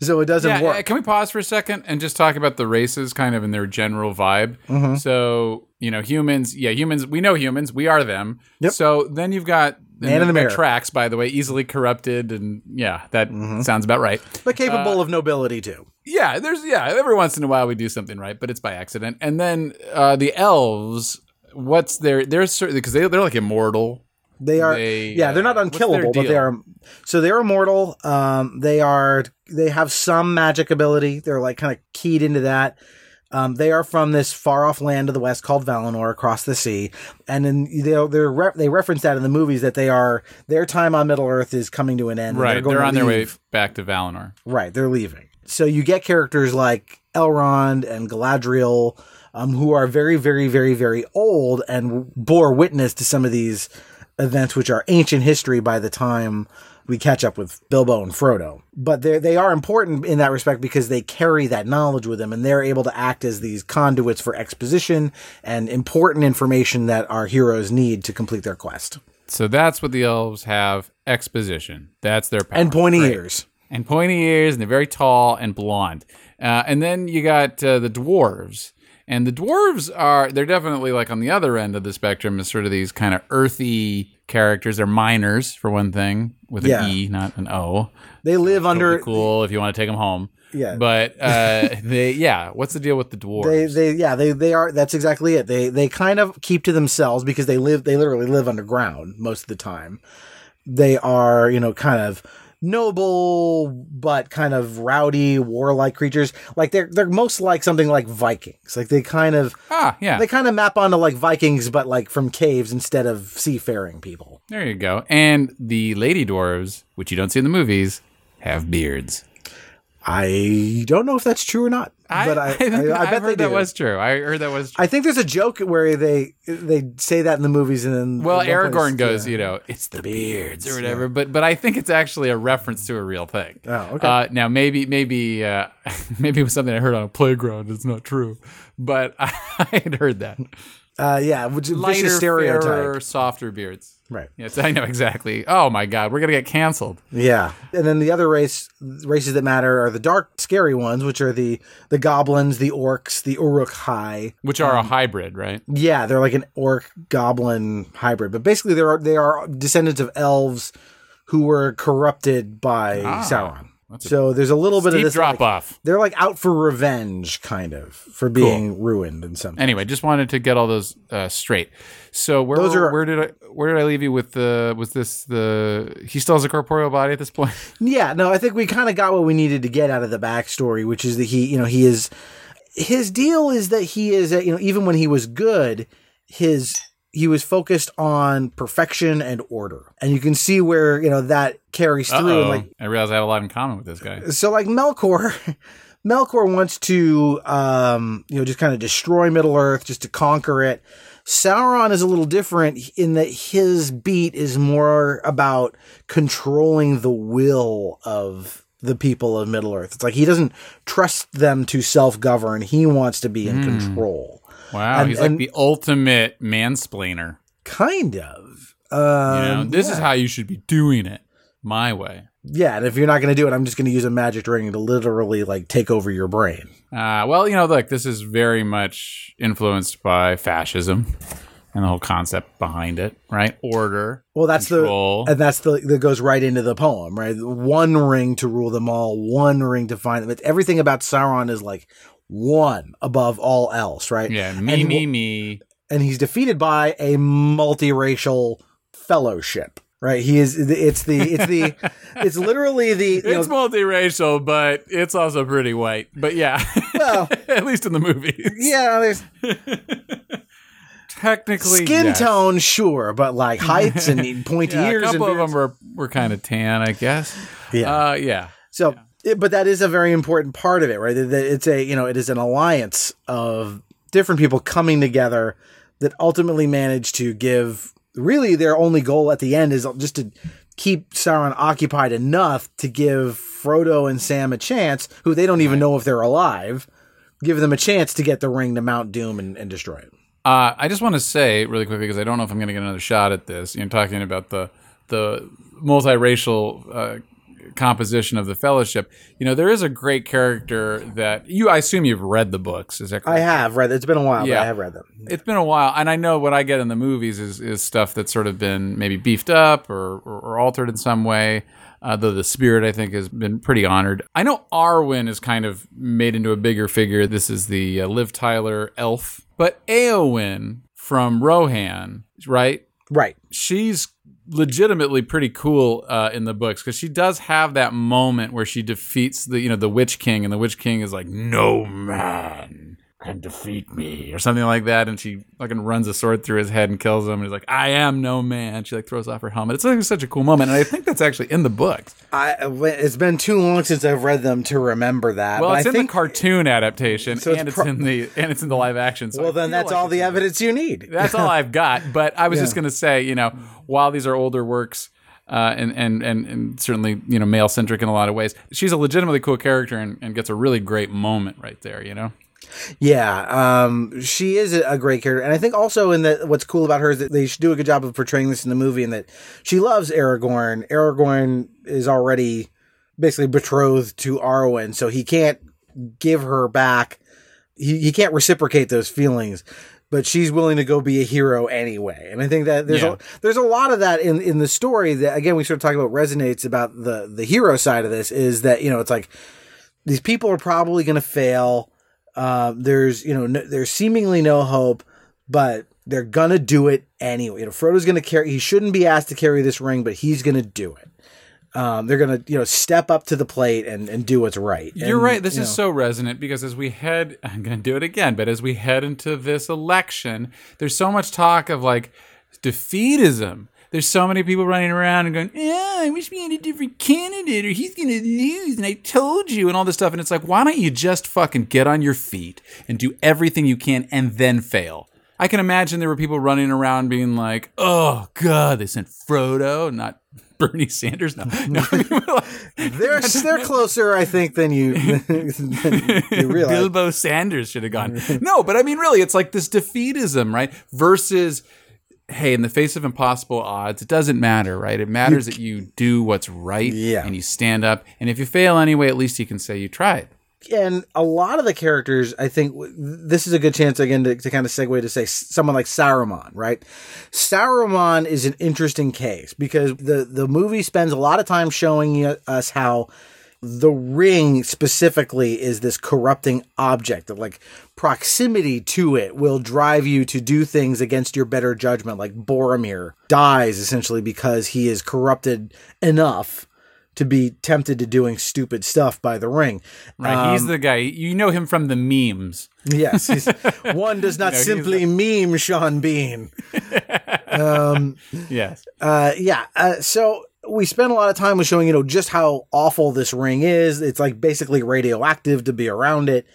So it doesn't yeah. work. Can we pause for a second and just talk about the races, kind of in their general vibe? Mm-hmm. So you know, humans. Yeah, humans. We know humans. We are them. Yep. So then you've got Man in the mirror. Tracks, by the way, easily corrupted, and yeah, that Mm-hmm. sounds about right. but capable uh, of nobility too. Yeah, there's yeah. Every once in a while we do something right, but it's by accident. And then uh, the elves. What's their? They're certain because they they're like immortal. They are, They, yeah, they're not uh, unkillable, but they are. So they're immortal. Um, they are. They have some magic ability. They're like kind of keyed into that. Um, they are from this far off land to the west called Valinor, across the sea, and then they they're re- they reference that in the movies that they are their time on Middle Earth is coming to an end. Right, they're, going they're on their way back to Valinor. Right, they're leaving. So you get characters like Elrond and Galadriel, um, who are very, very, very, very old and bore witness to some of these events, which are ancient history by the time we catch up with Bilbo and Frodo. But they they are important in that respect because they carry that knowledge with them, and they're able to act as these conduits for exposition and important information that our heroes need to complete their quest. So that's what the elves have: exposition. That's their power. And pointy Great. ears. and pointy ears, and they're very tall and blonde. Uh, and then you got uh, the dwarves, and the dwarves are they're definitely like on the other end of the spectrum, as sort of these kind of earthy characters. They're miners for one thing, with an Yeah. E, not an O. They live under Totally cool if you want to take them home. Yeah. But uh, they, yeah. What's the deal with the dwarves? They, they, yeah, they, they are. That's exactly it. They, they kind of keep to themselves because they live. They literally live underground most of the time. They are, you know, kind of noble but kind of rowdy, warlike creatures. Like they're they're most like something like Vikings. Like they kind of ah, yeah. they kind of map onto like Vikings, but like from caves instead of seafaring people. there you go. And the lady dwarves, which you don't see in the movies, have beards. I don't know if that's true or not, but I, I, I, think- bet heard that do. was true. I heard that was true. I think there's a joke where they they say that in the movies, and then Well, Aragorn place- goes, yeah. you know, it's the beards or yeah. whatever. But but I think it's actually a reference to a real thing. Oh, okay. Uh, now maybe maybe uh, maybe it was something I heard on a playground. It's not true, but I, had heard that. Uh, yeah, which is Lighter, stereotype. fairer, softer beards. Right. Yes, I know exactly. Oh my God, we're gonna get canceled. Yeah, and then the other race races that matter are the dark, scary ones, which are the the goblins, the orcs, the Uruk-hai. Which are Um, a hybrid, right? Yeah, they're like an orc goblin hybrid, but basically they are they are descendants of elves who were corrupted by Ah, Sauron. That's a So there's a little bit of this drop like, off. They're like out for revenge, kind of, for being ruined and something. Anyway, just wanted to get all those uh, straight. So where Those are- where did I where did I leave you with the was this the he still has a corporeal body at this point? Yeah, no, I think we kind of got what we needed to get out of the backstory, which is that he, you know, he is his deal is that he is, uh, you know, even when he was good, his he was focused on perfection and order, and you can see where you know that carries through. Uh-oh. And like I realize I have a lot in common with this guy. so, like Melkor. Melkor wants to, um, you know, just kind of destroy Middle Earth, just to conquer it. Sauron is a little different in that his beat is more about controlling the will of the people of Middle Earth. It's like he doesn't trust them to self govern. He wants to be in control. Wow, And- he's like the ultimate mansplainer. Kind of. You know, Um, this is how you should be doing it, my way. Yeah, and if you're not going to do it, I'm just going to use a magic ring to literally like take over your brain. Uh, well, you know, look, this is very much influenced by fascism and the whole concept behind it, right? Order. Well, that's Control. the and that's the that goes right into the poem, right? One ring to rule them all, one ring to find them. It's, everything about Sauron is like one above all else, right? Yeah, me, And- me, me. and he's defeated by a multiracial fellowship. Right, he is. It's the. It's the. it's literally the. It's know, multiracial, but it's also pretty white. But yeah, Well- at least in the movies. yeah, there's Technically, skin yes. tone, sure, but like heights and pointy Yeah, a ears. couple and of them were were kind of tan, I guess. Yeah. uh, yeah. So, it- but that is a very important part of it, right? It's a you know it is an alliance of different people coming together that ultimately manage to give. Really, their only goal at the end is just to keep Sauron occupied enough to give Frodo and Sam a chance, who they don't even know if they're alive. Give them a chance to get the ring to Mount Doom and, and destroy it. Uh, I just want to say really quickly because I don't know if I'm going to get another shot at this. You're talking about the the multiracial uh, composition of the Fellowship. You know, there is a great character that you. I assume you've read the books. Is that correct? I have read. It's been a while, Yeah. but I have read them. It's been a while, and I know what I get in the movies is is stuff that's sort of been maybe beefed up or or, or altered in some way. Uh, though the spirit, I think, has been pretty honored. I know Arwen is kind of made into a bigger figure. This is the uh, Liv Tyler elf, but Eowyn from Rohan, right? Right. she's legitimately pretty cool uh, in the books because she does have that moment where she defeats the you know the Witch King, and the Witch King is like, "No man can defeat me," or something like that, and she fucking runs a sword through his head and kills him. And he's like, "I am no man." She like throws off her helmet. It's like such a cool moment, and I think that's actually in the books. I, it's been too long since I've read them to remember that. Well, but it's I in think the cartoon adaptation, So it's and it's pro- in the and it's in the live action. So Well, then that's like all the evidence you need. That's all I've got. But I was Yeah. just going to say, you know, while these are older works, uh, and, and and and certainly you know male centric in a lot of ways, she's a legitimately cool character and, and gets a really great moment right there. You know, Yeah, um, she is a great character, and I think also in that what's cool about her is that they should do a good job of portraying this in the movie, and that she loves Aragorn. Aragorn is already basically betrothed to Arwen, so he can't give her back. He he can't reciprocate those feelings, but she's willing to go be a hero anyway. And I think that there's Yeah. a there's a lot of that in in the story that again we sort of talk about resonates about the the hero side of this is that you know it's like these people are probably going to fail. Uh, there's you know no, there's seemingly no hope, but they're gonna do it anyway. You know, Frodo's gonna carry. He shouldn't be asked to carry this ring, but he's gonna do it. Um, they're gonna you know step up to the plate and, and do what's right. you're right. This you is know, so resonant because as we head, I'm going to do it again, but as we head into this election, there's so much talk of like defeatism. There's so many people running around and going, "Yeah, I wish we had a different candidate, or he's gonna lose." And I told you, and all this stuff. And it's like, why don't you just fucking get on your feet and do everything you can, and then fail? I can imagine there were people running around being like, "Oh God, they sent Frodo, not Bernie Sanders." No, no I mean, like- they're they're closer, I think, than you than you realize. Bilbo Sanders should have gone. no, but I mean, really, it's like this defeatism, right? Versus, hey, in the face of impossible odds, it doesn't matter, right? It matters that you do what's right Yeah. and you stand up. And if you fail anyway, at least you can say you tried. and a lot of the characters, I think this is a good chance again to, to kind of segue to say someone like Saruman, right? Saruman is an interesting case because the the movie spends a lot of time showing us how the ring specifically is this corrupting object that like proximity to it will drive you to do things against your better judgment like Boromir dies essentially because he is corrupted enough to be tempted to doing stupid stuff by the ring Right? he's the guy. You know him from the memes. Yes, he's, one does not simply meme Sean Bean. um, Yes. Uh, yeah, uh, so we spent a lot of time with showing you know just how awful this ring is. It's like basically radioactive to be around it.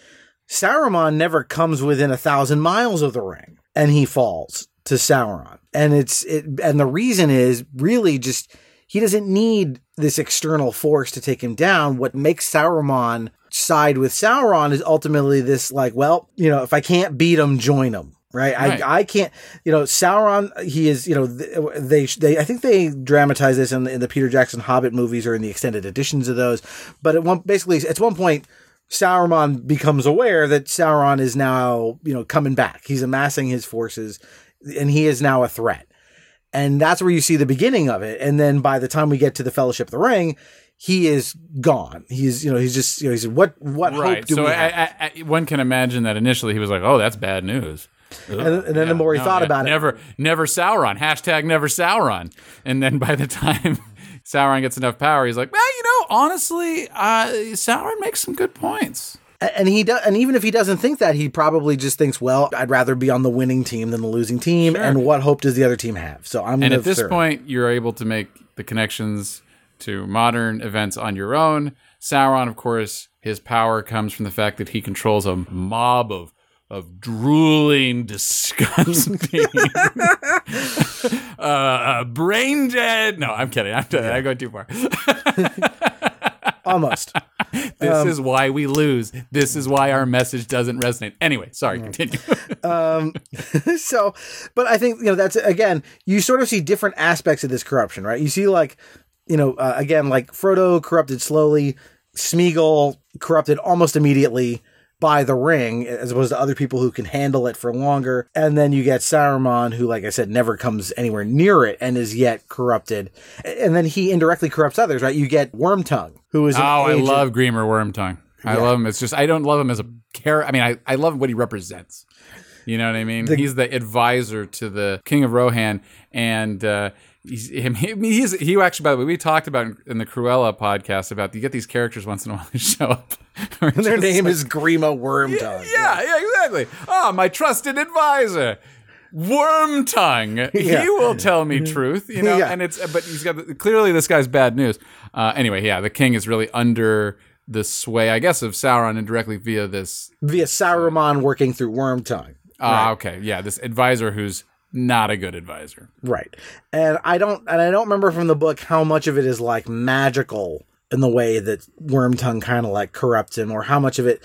Saruman never comes within a thousand miles of the ring, and he falls to Sauron. And it's it, and the reason is really just he doesn't need this external force to take him down. What makes Saruman side with Sauron is ultimately this like, well, you know, if I can't beat him, join him. Right? Right. I, I can't, you know, Sauron, he is, you know, they, they, I think they dramatize this in the, in the Peter Jackson Hobbit movies or in the extended editions of those. But at one, basically, at one point, Sauron becomes aware that Sauron is now, you know, coming back. He's amassing his forces and he is now a threat. And that's where you see the beginning of it. And then by the time we get to the Fellowship of the Ring, he is gone. He's, you know, he's just, you know, he's what, what hope do So we I, have? I, I, one can imagine that initially he was like, "Oh, that's bad news." And, and then the more he No, thought yeah. about it, never, never Sauron. Hashtag never Sauron. And then by the time Sauron gets enough power, he's like, well, you know, honestly, uh, Sauron makes some good points. and he does, and even if he doesn't think that, he probably just thinks, well, I'd rather be on the winning team than the losing team. And what hope does the other team have? So I'm And at this point, you're able to make the connections to modern events on your own. Sauron, of course, his power comes from the fact that he controls a mob of of drooling, disgusting, uh, uh, brain dead. No, I'm kidding. I'm, I go too far. almost. This Um, is why we lose. This is why our message doesn't resonate. Anyway, sorry, continue. um, so, but I think you know that's again. You sort of see different aspects of this corruption, right? You see, like, you know, uh, again, like Frodo corrupted slowly, Smeagol corrupted almost immediately by the ring, as opposed to other people who can handle it for longer. And then you get Saruman, who, like I said, never comes anywhere near it and is yet corrupted. And then he indirectly corrupts others, right? You get Wormtongue, who is oh, I love Grima Wormtongue. I Yeah. love him. It's just I don't love him as a character. I mean, I, I love what he represents. You know what I mean? he's the advisor to the King of Rohan, and uh, he's him. He, he's he actually. By the way, we talked about in the Cruella podcast about you get these characters once in a while who show up. And their name is Grima Wormtongue. Yeah, yeah, exactly. Ah, my trusted advisor. Wormtongue. Yeah. He will tell me truth, you know. Yeah. And it's but he's got clearly this guy's bad news. Uh, anyway, yeah, the king is really under the sway, I guess, of Sauron indirectly via this. Via Saruman working through Wormtongue. Ah, okay, yeah, this advisor who's not a good advisor. Right. And I don't and I don't remember from the book how much of it is like magical in the way that Wormtongue kind of like corrupts him or how much of it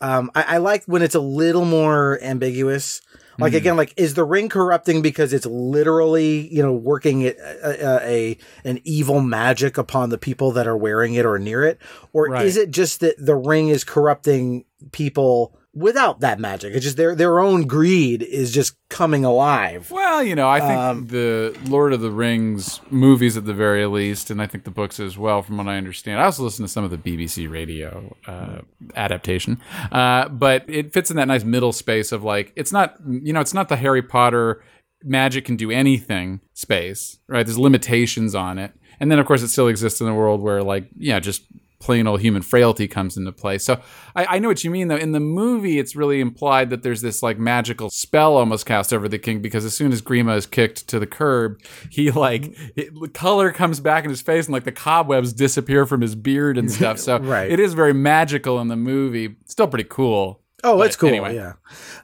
um I, I like when it's a little more ambiguous. Like hmm. again, like is the ring corrupting because it's literally you know working it, a, a an evil magic upon the people that are wearing it or near it, or Right. is it just that the ring is corrupting people without that magic? It's just their their own greed is just coming alive. Well, you know, I think Um, the Lord of the Rings movies at the very least, and I think the books as well, from what I understand. I also listen to some of the BBC radio uh, adaptation, uh, but it fits in that nice middle space of like, it's not, you know, it's not the Harry Potter magic can do anything space, right? There's limitations on it. And then, of course, it still exists in a world where, like, yeah, just plain old human frailty comes into play. So I, I know what you mean, though. In the movie, it's really implied that there's this like magical spell almost cast over the king because as soon as Grima is kicked to the curb, he like it, the color comes back in his face and like the cobwebs disappear from his beard and stuff. So Right. it is very magical in the movie. Still pretty cool. Oh, it's cool. anyway. Yeah.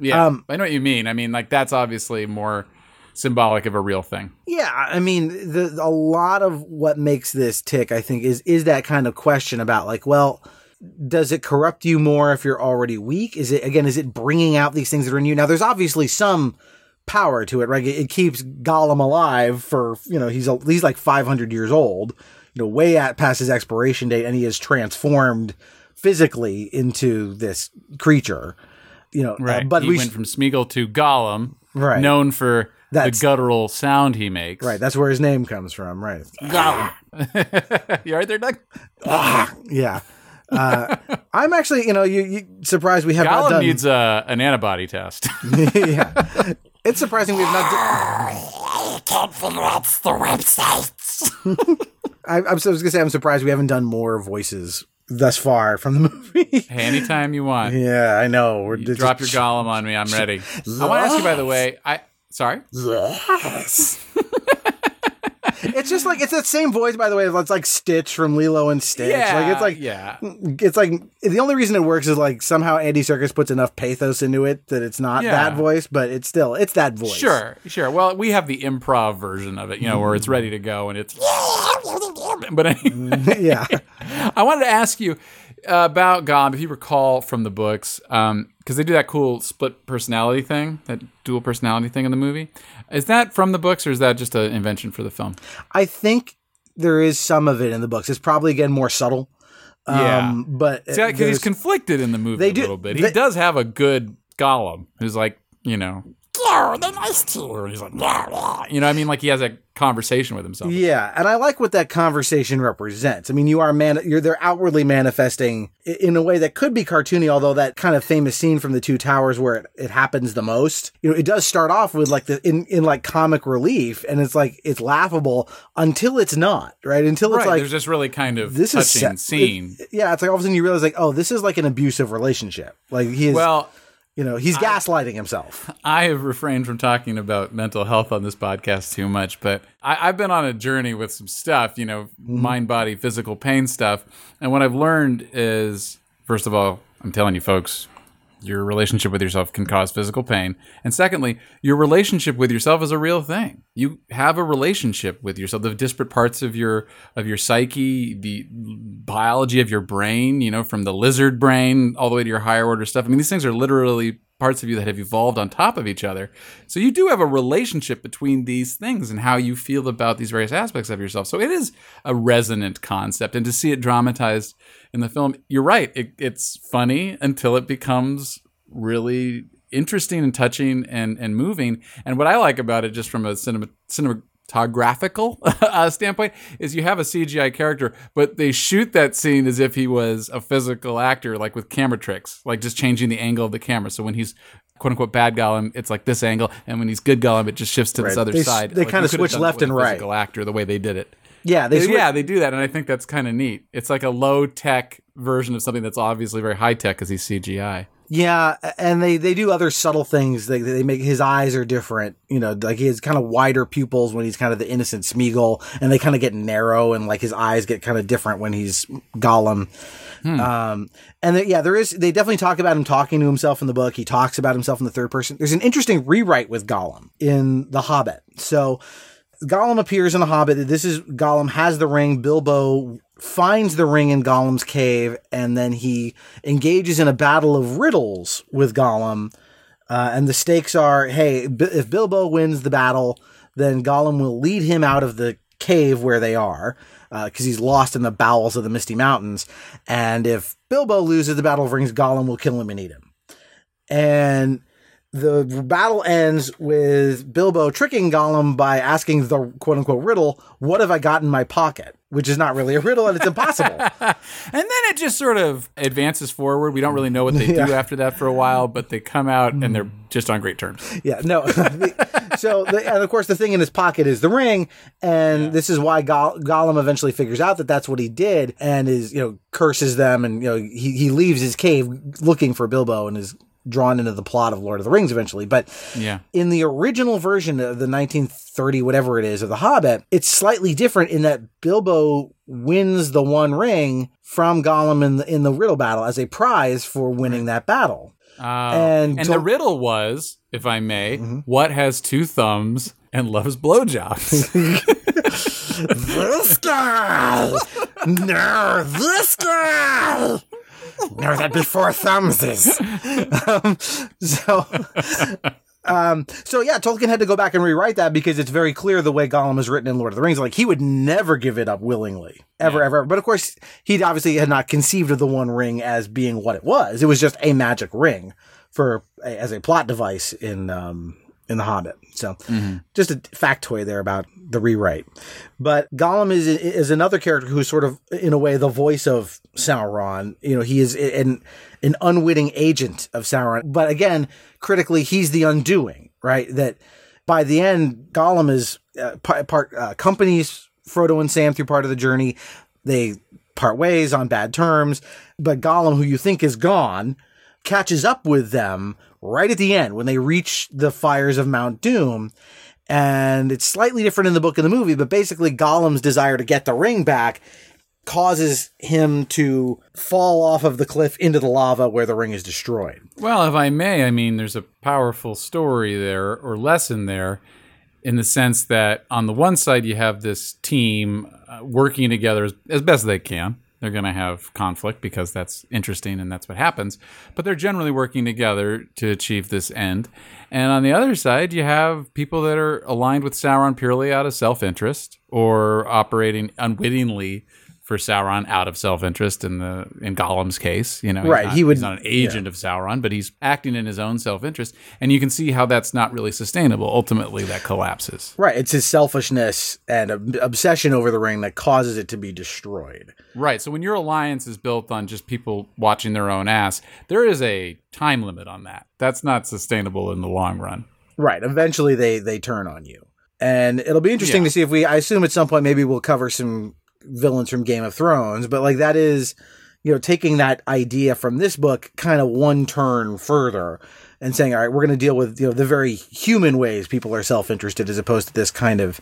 Yeah, Um, I know what you mean. I mean, like that's obviously more symbolic of a real thing. Yeah, I mean, the, a lot of what makes this tick, I think, is is that kind of question about like, well, does it corrupt you more if you're already weak? Is it again? Is it bringing out these things that are in you? Now, there's obviously some power to it, right? It, it keeps Gollum alive for you know he's a, he's like 500 years old, you know, way at past his expiration date, and he is transformed physically into this creature. You know, uh, but he we went sh- from Smeagol to Gollum, Right. known for That's- the guttural sound he makes. right. That's where his name comes from, right? Gollum. you all right there, Doug? Yeah. Uh, I'm actually, you know, you, you surprised we have not Gollum done. needs uh, an antibody test. yeah, it's surprising we have not. Done, can't figure out the websites. I, I'm so I was gonna say I'm surprised we haven't done more voices thus far from the movie. hey, anytime you want. yeah, I know. We're just- Drop your Gollum on me. I'm ready. I want to ask you, by the way. I sorry. Yes. It's just like it's that same voice, by the way. It's like Stitch from Lilo and Stitch. like it's like yeah. Mm, it's like the only reason it works is like somehow Andy Serkis puts enough pathos into it that it's not Yeah. that voice, but it's still it's that voice. Sure, sure. Well, we have the improv version of it, you know, where it's mm. ready to go and it's but anyway, yeah. I wanted to ask you about Gollum, if you recall from the books, because they do that cool split personality thing, that dual personality thing in the movie. Is that from the books, or is that just an invention for the film? I think there is some of it in the books. It's probably again more subtle. Yeah. Um, but because he's conflicted in the movie They a do- little bit. He they- does have a good Gollum who's like, you know, Yeah, they're nice to you. and he's like, yeah, yeah. you know, what I mean, like he has a conversation with himself. Yeah, and I like what that conversation represents. I mean, you are man, you're they're outwardly manifesting in a way that could be cartoony, although that kind of famous scene from the Two Towers where it, it happens the most, you know, it does start off with like the in in like comic relief, and it's like it's laughable until it's not, right? Until it's right. like There's this really kind of this is touching se- scene. it- yeah, it's like all of a sudden you realize like, oh, this is like an abusive relationship. Like he is, well, you know, he's gaslighting himself. I have refrained from talking about mental health on this podcast too much, but I, I've been on a journey with some stuff, you know, mm-hmm. mind, body, physical pain stuff. And what I've learned is, first of all, I'm telling you folks, your relationship with yourself can cause physical pain. And secondly, your relationship with yourself is a real thing. You have a relationship with yourself. The disparate parts of your of your psyche, the biology of your brain, you know, from the lizard brain all the way to your higher order stuff. I mean, these things are literally parts of you that have evolved on top of each other. So you do have a relationship between these things and how you feel about these various aspects of yourself. So it is a resonant concept. And to see it dramatized in the film, you're right. It, it's funny until it becomes really interesting and touching and, and moving. And what I like about it, just from a cinema cinema, cinematographical uh, standpoint, is you have a CGI character, but they shoot that scene as if he was a physical actor, like with camera tricks, like just changing the angle of the camera. So when he's quote unquote bad Gollum, it's like this angle, and when he's good Gollum, it just shifts to this other They side. they Like, kinda switch left and right. Physical actor, the way they did it. Yeah, they They- yeah, they do that, and I think that's kind of neat. It's like a low tech version of something that's obviously very high tech because he's CGI. Yeah, and they they do other subtle things. They they make his eyes are different. You know, like he has kind of wider pupils when he's kind of the innocent Smeagol, and they kind of get narrow, and like his eyes get kind of different when he's Gollum. Um, and there, yeah, there is. They definitely talk about him talking to himself in the book. He talks about himself in the third person. There's an interesting rewrite with Gollum in The Hobbit. So Gollum appears in The Hobbit. This is Gollum has the ring. Bilbo finds the ring in Gollum's cave, and then he engages in a battle of riddles with Gollum. Uh, and the stakes are: hey, if Bilbo wins the battle, then Gollum will lead him out of the cave where they are, because he's lost in the bowels of the Misty Mountains. And if Bilbo loses the Battle of Rings, Gollum will kill him and eat him. And the battle ends with Bilbo tricking Gollum by asking the quote unquote riddle, What have I got in my pocket? Which is not really a riddle and it's impossible. And then it just sort of advances forward. We don't really know what they do after that for a while, but they come out and they're mm. just on great terms. yeah, no. so, the, and of course, the thing in his pocket is the ring. And this is why Go- Gollum eventually figures out that that's what he did and is, you know, curses them. And, you know, he, he leaves his cave looking for Bilbo and is drawn into the plot of Lord of the Rings eventually. But Yeah. in the original version of the 1930 whatever it is of the hobbit it's slightly different in that bilbo wins the one ring from gollum in the in the riddle battle as a prize for winning that battle Uh, And and the riddle was, if I may, Mm-hmm. what has two thumbs and loves blowjobs? This guy! No, this guy! No, that'd be four thumbses. so um so yeah tolkien had to go back and rewrite that because it's very clear the way gollum is written in lord of the rings. Like he would never give it up willingly. Ever ever but of course he obviously had not conceived of the one ring as being what it was. It was just a magic ring for as a plot device in um in the hobbit. So just a factoid there about the rewrite but Gollum is is another character who's sort of in a way the voice of Sauron. You know, he is an an unwitting agent of Sauron. But again, critically, he's the undoing, right? That by the end, Gollum is uh, part, uh, accompanies Frodo and Sam through part of the journey. They part ways on bad terms, but Gollum, who you think is gone, catches up with them right at the end when they reach the fires of Mount Doom. And it's slightly different in the book and the movie, but basically Gollum's desire to get the ring back causes him to fall off of the cliff into the lava where the ring is destroyed. well, if I may, I mean, there's a powerful story there or lesson there in the sense that on the one side, you have this team uh, working together as, as best they can. They're going to have conflict because that's interesting and that's what happens. But they're generally working together to achieve this end. And on the other side, you have people that are aligned with Sauron purely out of self interest or operating unwittingly for Sauron out of self interest in the in Gollum's case. You know, Right, not- he would- he's not an agent of Sauron, but he's acting in his own self interest. And you can see how that's not really sustainable. Ultimately, that collapses. Right. It's his selfishness and obsession over the ring that causes it to be destroyed. Right. So when your alliance is built on just people watching their own ass, there is a time limit on that. That's not sustainable in the long run. Right. Eventually they they turn on you. And it'll be interesting Yeah. to see if we I assume at some point maybe we'll cover some villains from Game of Thrones, but like that is you know taking that idea from this book kind of one turn further and saying all right, we're going to deal with you know the very human ways people are self-interested as opposed to this kind of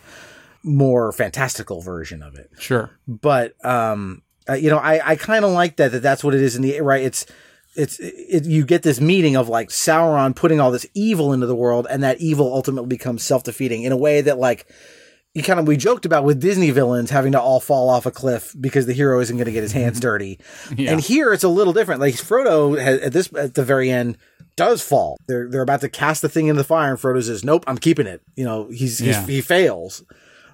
more fantastical version of it Sure. but um uh, you know i i kind of like that that that's what it is in the right it's it's it, you get this meeting of like sauron putting all this evil into the world and that evil ultimately becomes self-defeating in a way that like you kind of we joked about with disney villains having to all fall off a cliff because the hero isn't going to get his hands dirty Yeah. and here it's a little different like frodo has, at this at the very end does fall they're they're about to cast the thing into the fire and frodo says nope i'm keeping it you know he's, Yeah. he's he fails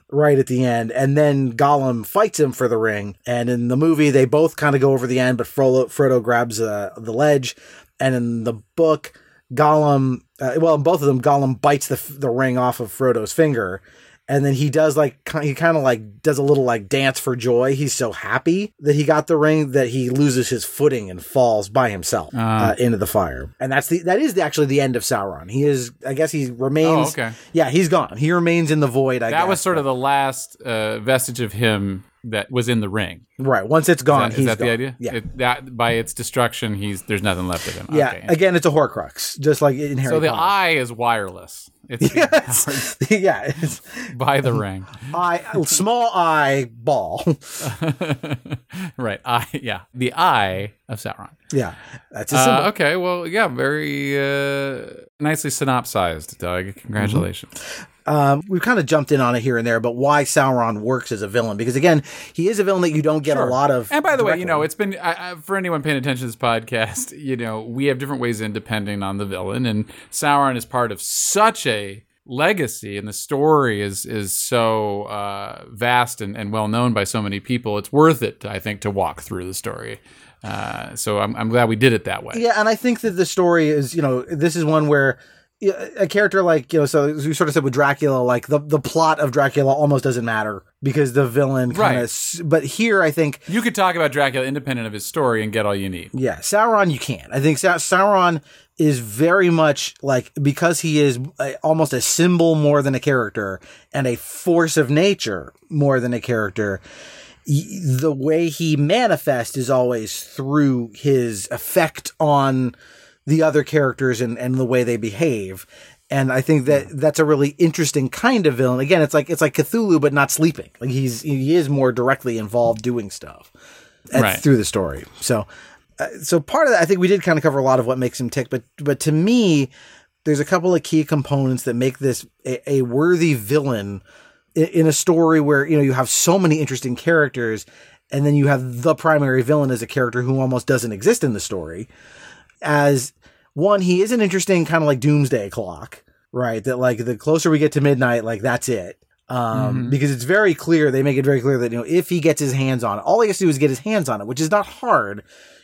right at the end. And then Gollum fights him for the ring. And in the movie, they both kind of go over the end, but Frodo, Frodo grabs uh, the ledge. And in the book, Gollum, uh, well, in both of them, Gollum bites the, the ring off of Frodo's finger. And then he does like, he kind of like does a little like dance for joy. He's so happy that he got the ring that he loses his footing and falls by himself uh, into the fire. And that's the, that is the, actually the end of Sauron. He is, I guess he remains. Oh, okay. Yeah, he's gone. He remains in the void. I That guess. was sort of the last uh, vestige of him that was in the ring. Right. Once it's gone, that, he's is that gone. the idea? Yeah. It, that by its destruction, he's there's nothing left of him. yeah. Okay. Again, it's a Horcrux, just like in Harry so the Potter. eye is wireless. It's Yes. yeah. It's by the ring. eye, small eye ball. right. Eye. Yeah. The eye of Sauron. yeah. That's a symbol. Uh, okay. Well, yeah. Very uh, nicely synopsized, Doug. Congratulations. Um, we've kind of jumped in on it here and there, but why Sauron works as a villain? Because again, he is a villain that you don't get a lot of. And by the way, you know, it's been I, I, for anyone paying attention to this podcast. You know, we have different ways in depending on the villain, and Sauron is part of such a legacy, and the story is is so uh, vast and, and well known by so many people. It's worth it, I think, to walk through the story. Uh, so I'm, I'm glad we did it that way. Yeah, and I think that the story is, you know, this is one where a character like, you know, so as we sort of said with Dracula, like the, the plot of Dracula almost doesn't matter because the villain kind Right. of, but here I think You could talk about Dracula independent of his story and get all you need. Yeah, Sauron, you can't. I think Sa- Sauron is very much like because he is a, almost a symbol more than a character and a force of nature more than a character. The way he manifests is always through his effect on the other characters and, and the way they behave. And I think that that's a really interesting kind of villain. Again, it's like it's like Cthulhu, but not sleeping. Like he's he is more directly involved doing stuff at- Right. through the story. So, uh, so part of that, I think we did kind of cover a lot of what makes him tick, but but to me, there's a couple of key components that make this a, a worthy villain in, in a story where you know you have so many interesting characters, and then you have the primary villain as a character who almost doesn't exist in the story. As one, he is an interesting kind of like doomsday clock, right? That like the closer we get to midnight, like that's it. Um, because it's very clear, they make it very clear that, you know, if he gets his hands on it, all he has to do is get his hands on it, which is not hard.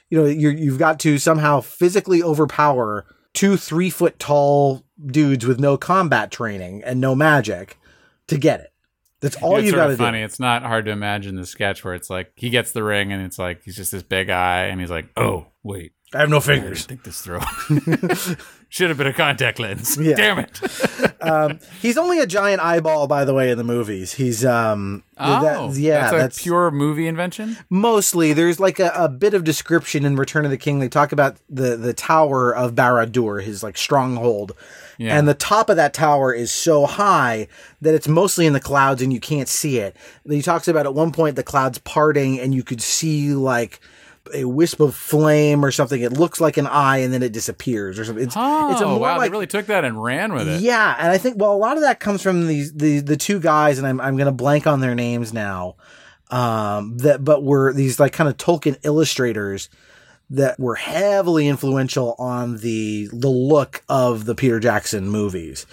You know, you're, you've got to somehow physically overpower two three foot tall dudes with no combat training and no magic to get it. That's all it's you got to do. funny. It's not hard to imagine the sketch where it's like he gets the ring and it's like he's just this big eye and he's like, oh wait, I have no I fingers. think this through. Should have been a contact lens. Yeah. Damn it. um, he's only a giant eyeball, by the way, in the movies. He's um, Oh, that- yeah, that's a that's pure movie invention. mostly there's like a, a bit of description in Return of the King. They talk about the the tower of Barad-dûr, his like stronghold, Yeah. and the top of that tower is so high that it's mostly in the clouds and you can't see it. He talks about at one point the clouds parting and you could see like a wisp of flame or something. It looks like an eye and then it disappears or something. It's Oh, it's a more wow! like they really took that and ran with it. yeah, and I think well, a lot of that comes from these the the two guys, and I'm I'm gonna blank on their names now. um, that but were these like kind of Tolkien illustrators that were heavily influential on the the look of the Peter Jackson movies.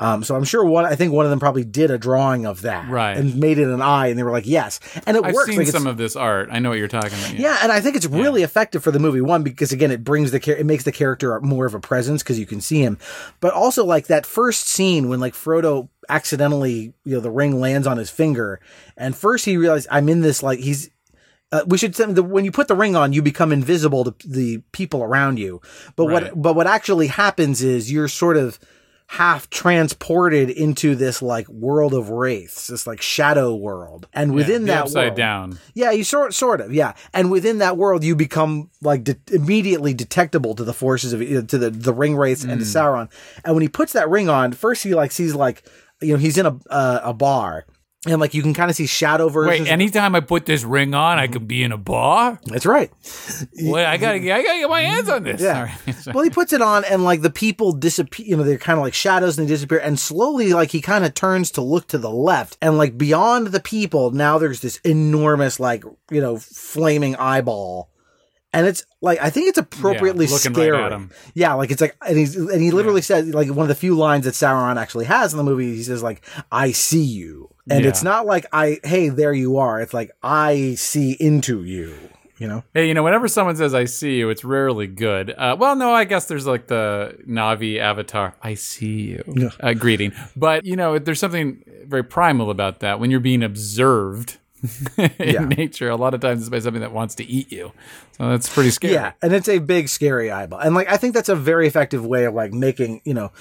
Um, so I'm sure one. I think one of them probably did a drawing of that, Right. and made it an eye, and they were like, "Yes," and it I've works. seen like, some of this art. I know what you're talking about. yeah, and I think it's really effective for the movie. One because again, it brings the char- it makes the character more of a presence because you can see him, but also like that first scene when like Frodo accidentally, you know, the ring lands on his finger, and first he realized I'm in this like he's. Uh, we should say the, when you put the ring on, you become invisible to the people around you. But Right. what but what actually happens is you're sort of half transported into this like world of wraiths, this like shadow world, and within the that upside world, down. yeah, you sort sort of yeah, and within that world, you become like de- immediately detectable to the forces of to the the ring wraiths and to Sauron. And when he puts that ring on, first he like sees like you know he's in a uh, a bar. And like you can kind of see shadow versions. Wait, anytime I put this ring on, I can be in a bar. That's right. Wait, I gotta, I gotta get my hands on this. Yeah. Well, he puts it on, and like the people disappear. You know, they're kind of like shadows, and they disappear. And slowly, like he kind of turns to look to the left, and like beyond the people, now there's this enormous, like you know, flaming eyeball, and it's like I think it's appropriately Yeah, right scary. him. Yeah, like it's like, and he's and he literally says like one of the few lines that Sauron actually has in the movie. He says like, "I see you," and Yeah. it's not like I, hey, there you are. It's like I see into you. You know. Hey, you know, whenever someone says "I see you," it's rarely good. Uh, well, no, I guess there's like the Na'vi avatar "I see you" uh, greeting, but you know, there's something very primal about that when you're being observed in Yeah. nature. A lot of times, it's by something that wants to eat you, so that's pretty scary. Yeah, and it's a big scary eyeball, and like I think that's a very effective way of like making you know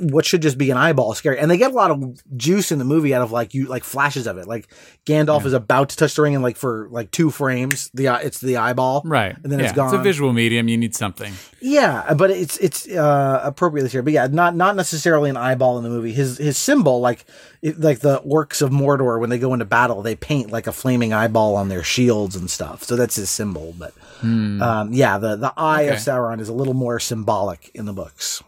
what should just be an eyeball scary. And they get a lot of juice in the movie out of like you like flashes of it. Like Gandalf is about to touch the ring, and like for like two frames, the eye- it's the eyeball, Right, And then yeah, it's gone. It's a visual medium. You need something. Yeah, but it's it's uh, appropriately scary. But yeah, not not necessarily an eyeball in the movie. His his symbol, like it, like the orcs of Mordor, when they go into battle, they paint like a flaming eyeball on their shields and stuff. So that's his symbol. But um, yeah, the the eye of Hmm. Sauron is a little more symbolic in the books.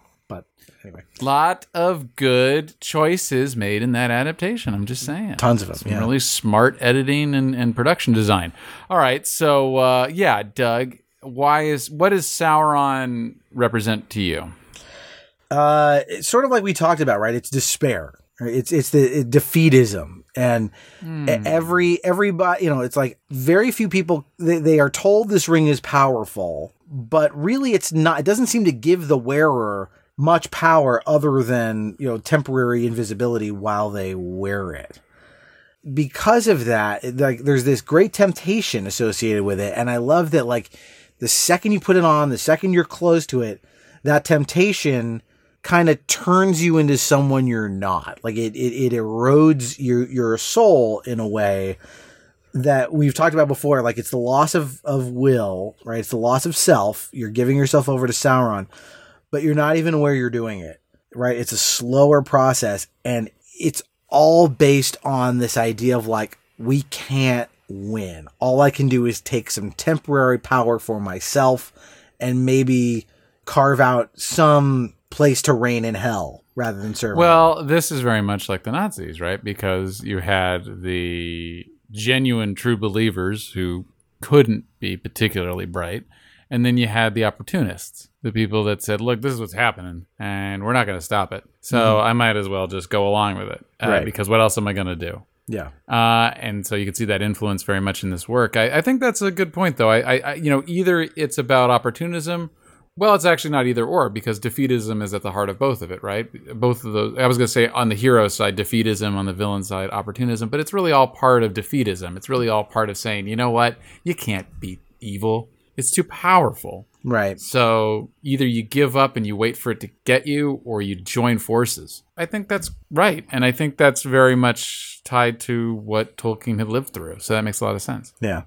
Anyway, Lot of good choices made in that adaptation. I'm just saying. tons of them. Some Yeah. really smart editing and, and production design. All right, so uh, yeah, Doug, why is what does Sauron represent to you? uh, it's sort of like we talked about, right? It's despair. It's it's the it, defeatism, and e- every everybody, you know, it's like very few people they, they are told this ring is powerful, but really it's not. It doesn't seem to give the wearer much power other than you know temporary invisibility while they wear it. Because of that, like there's this great temptation associated with it, and I love that like the second you put it on, the second you're close to it, that temptation kind of turns you into someone you're not. Like it, it, it erodes your, your soul in a way that we've talked about before. Like it's the loss of, of will, right? It's the loss of self. You're giving yourself over to Sauron, but you're not even aware you're doing it, right? It's a slower process and it's all based on this idea of like, we can't win. All I can do is take some temporary power for myself and maybe carve out some place to reign in hell rather than serve. Well, this is very much like the Nazis, right? Because you had the genuine true believers who couldn't be particularly bright. And then you had the opportunists, the people that said, look, this is what's happening and we're not going to stop it. So I might as well just go along with it uh, Right. because what else am I going to do? yeah, Uh, and so you can see that influence very much in this work. I, I think that's a good point, though. I, I, I, you know, either it's about opportunism. Well, it's actually not either or because defeatism is at the heart of both of it, right? Both of those. I was going to say on the hero side, defeatism, on the villain side, opportunism, but it's really all part of defeatism. It's really all part of saying, you know what, you can't beat evil. It's too powerful. right. So either you give up and you wait for it to get you, or you join forces. I think that's right, and I think that's very much tied to what Tolkien had lived through. So that makes a lot of sense. Yeah.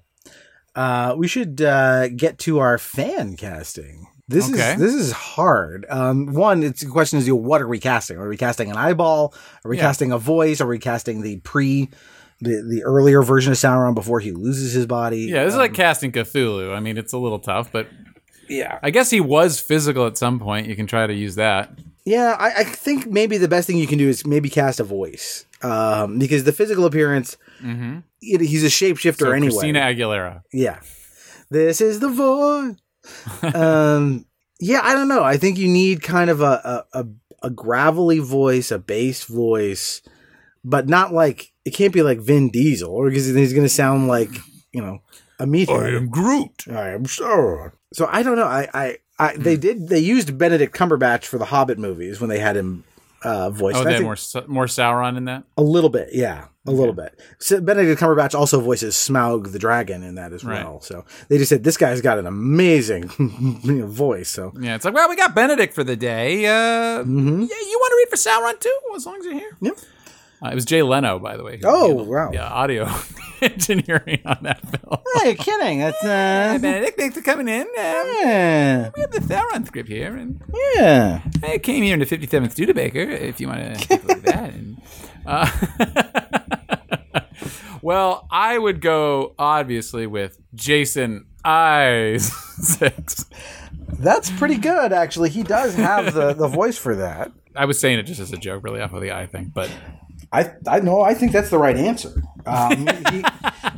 Uh, we should uh, get to our fan casting. This Okay. is this is hard. Um, one, it's the question is, you know, what are we casting? Are we casting an eyeball? Are we Yeah. casting a voice? Are we casting the pre, the the earlier version of Sauron before he loses his body? Yeah, this is Um, like casting Cthulhu. I mean, it's a little tough, but yeah, I guess he was physical at some point. You can try to use that. Yeah, I, I think maybe the best thing you can do is maybe cast a voice, um, because the physical appearance, Mm-hmm. it, he's a shapeshifter So anyway. Christina Aguilera. Yeah, this is the voice. um, yeah, I don't know. I think you need kind of a a, a a gravelly voice, a bass voice, but not like it can't be like Vin Diesel, or because he's going to sound like you know a meathead. Groot. I am Sauron. So I don't know. I, I, I they did they used Benedict Cumberbatch for the Hobbit movies when they had him uh, voiced. Oh, they had more Sa- more Sauron in that. a little bit, yeah, a little bit. So Benedict Cumberbatch also voices Smaug the dragon in that as Right. well. So they just said this guy's got an amazing you know, voice. So Yeah, it's like, well, we got Benedict for the day. Uh, Mhm. Yeah, you want to read for Sauron too, as long as you're here. Yep. Uh, it was Jay Leno, by the way. Oh, handled wow. Yeah, audio engineering on that film. hey, you're kidding? That's uh, Benedict, thanks for coming in. Um, yeah, we have the Sauron script here, and yeah. I came here in the 57th Studebaker, if you want to look at that. And, uh, well, I would go, obviously, with Jason Isaacs. That's pretty good, actually. He does have the, the voice for that. I was saying it just as a joke, really, off of the eye thing, but I I know I think that's the right answer. Um, he,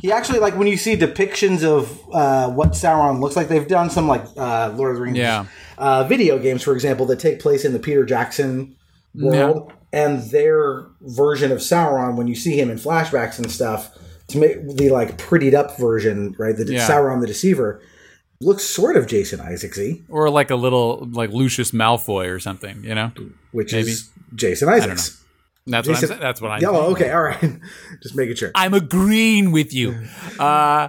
he actually like when you see depictions of uh, what Sauron looks like. They've done some like uh, Lord of the Rings Yeah. uh, video games, for example, that take place in the Peter Jackson world, and their version of Sauron. When you see him in flashbacks and stuff, to make the like prettied up version, right? The Yeah. Sauron the Deceiver looks sort of Jason Isaacsy, or like a little like Lucius Malfoy or something, you know? which Maybe. is Jason Isaacs. That's what I'm That's what I'm Yeah, oh, okay, all right. Just making sure. I'm agreeing with you. Uh,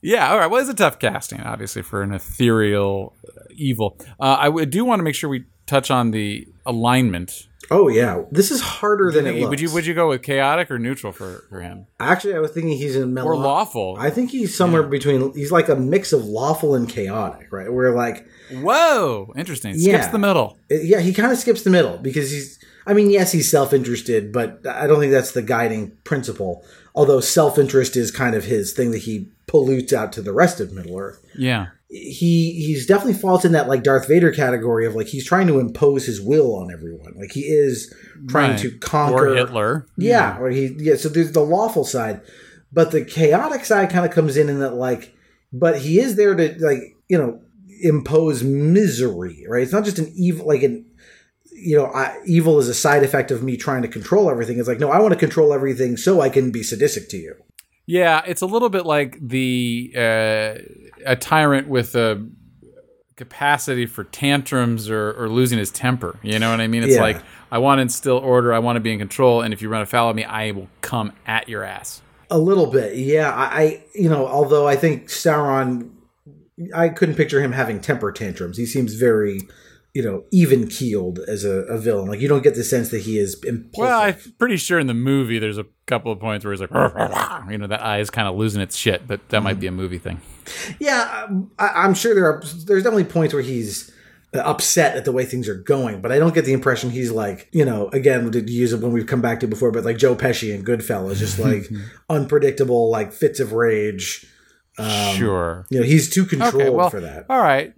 yeah, all right. Well, it's a tough casting, obviously, for an ethereal uh, evil. Uh, I do want to make sure we touch on the alignment. Oh yeah, this is harder than it looks. Would you would you go with chaotic or neutral for, for him, Actually, I was thinking he's in mellow. or lawful? I think he's somewhere between. He's like a mix of lawful and chaotic, right? Where like, Whoa, interesting. Skips Yeah. the middle. Uh, yeah, he kind of skips the middle because he's. I mean, yes, he's self-interested, but I don't think that's the guiding principle. Although self-interest is kind of his thing that he pollutes out to the rest of Middle Earth. Yeah, He he's definitely falls in that like Darth Vader category of like he's trying to impose his will on everyone. Like he is trying Right. to conquer or Hitler. Yeah, or he yeah. So there's the lawful side, but the chaotic side kind of comes in in that like, but he is there to like you know impose misery, right? It's not just an evil like an you know I, evil is a side effect of me trying to control everything. It's like no, I want to control everything so I can be sadistic to you. Yeah, it's a little bit like the uh, a tyrant with a capacity for tantrums or, or losing his temper. You know what I mean? It's Yeah. like I want to instill order, I want to be in control, and if you run afoul of me, I will come at your ass. A little bit, yeah. I, I you know although I think Sauron, I couldn't picture him having temper tantrums. He seems very. You know, even keeled as a, a villain. Like you don't get the sense that he is impulsive. Well, I'm pretty sure in the movie there's a couple of points where he's like, you know, that eye is kind of losing its shit, but that might be a movie thing. Yeah, um, I, I'm sure there are. There's definitely points where he's upset at the way things are going, but I don't get the impression he's like, you know, again, to use it when we've come back to before, but like Joe Pesci and Goodfellas, just like unpredictable, like fits of rage. Um, sure. You know, he's too controlled Okay, well, for that. all right.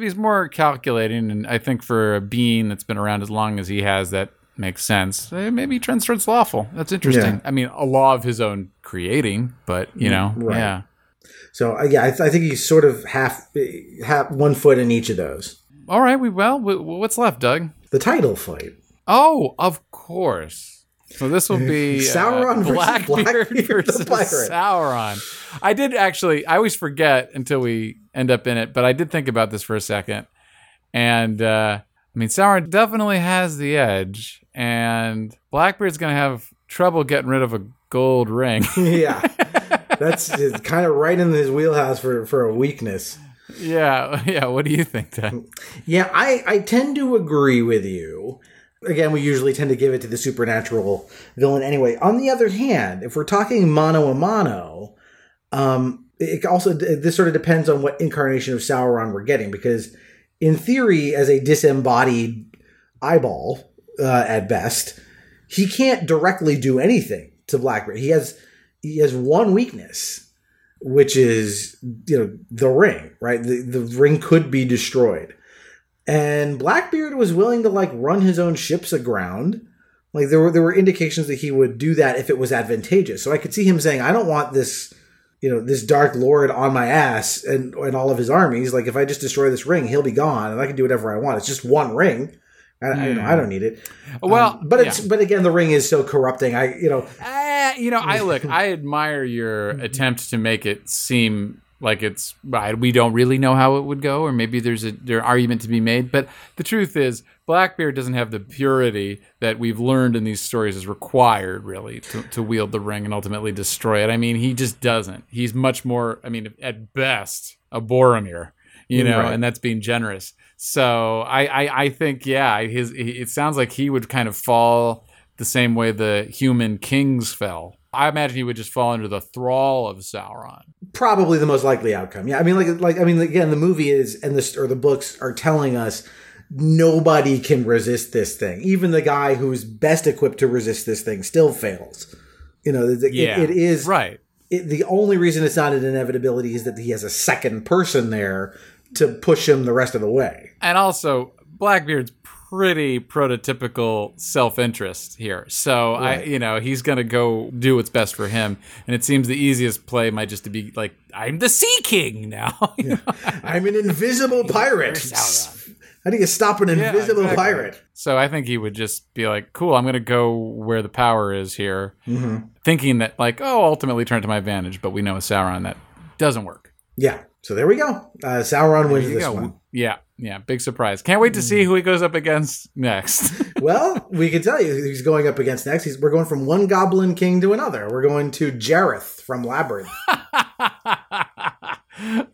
He's more calculating, and I think for a being that's been around as long as he has, that makes sense. Eh, Maybe Trent starts lawful. That's interesting. Yeah. I mean, a law of his own creating, but you know, right. yeah. So uh, yeah, I, th- I think he's sort of half, half one foot in each of those. All right. We well, what's left, Doug? The title fight. Oh, of course. So this will be Sauron uh, versus Blackbeard, Blackbeard versus pirate. Sauron. I did actually. I always forget until we end up in it, but I did think about this for a second, and uh, I mean, Sauron definitely has the edge, and Blackbeard's gonna have trouble getting rid of a gold ring. yeah, that's kind of right in his wheelhouse for for a weakness. yeah, yeah. What do you think? Yeah, I, I tend to agree with you. Again, we usually tend to give it to the supernatural villain anyway. On the other hand, if we're talking mano a mano, um, it also this sort of depends on what incarnation of Sauron we're getting because, in theory, as a disembodied eyeball uh, at best, he can't directly do anything to Blackbeard. He has he has one weakness, which is you know the ring. Right, the the ring could be destroyed. And Blackbeard was willing to like run his own ships aground. Like there were there were indications that he would do that if it was advantageous. So I could see him saying, "I don't want this, you know, this Dark Lord on my ass and and all of his armies. Like if I just destroy this ring, he'll be gone, and I can do whatever I want. It's just one ring. I, I, you know, I don't need it. Well, Um, but it's but again, the ring is so corrupting. I you know Eh, you know, I look, I admire your attempt to make it seem like it's I- we don't really know how it would go, or maybe there's a there argument to be made. But the truth is, Blackbeard doesn't have the purity that we've learned in these stories is required, really, to, to wield the ring and ultimately destroy it. I mean, he just doesn't. He's much more. I mean, at best, a Boromir, you know, Right. and that's being generous. So I, I, I think, yeah, his. It sounds like he would kind of fall the same way the human kings fell. I imagine he would just fall under the thrall of Sauron. probably the most likely outcome. Yeah, I mean, like, like I mean, again, the movie is and the or the books are telling us nobody can resist this thing. Even the guy who's best equipped to resist this thing still fails. You know, it, Yeah, it is right. It, the only reason it's not an inevitability is that he has a second person there to push him the rest of the way. And also, Blackbeard's pretty prototypical self-interest here. So I, you know, he's gonna go do what's best for him. And it seems the easiest play might just to be like, I'm the Sea King now. You know? I'm an invisible pirate. How do you stop an invisible exactly. pirate? So I think he would just be like, "Cool, I'm going to go where the power is here," Mm-hmm. thinking that like, "Oh, ultimately turn to my advantage." But we know with Sauron that doesn't work. Yeah. So there we go. Uh, Sauron wins this go. one. Yeah, yeah, big surprise. Can't wait to see who he goes up against next. Well, we can tell you who he's going up against next. He's, we're going from one Goblin King to another. We're going to Jareth from Labyrinth.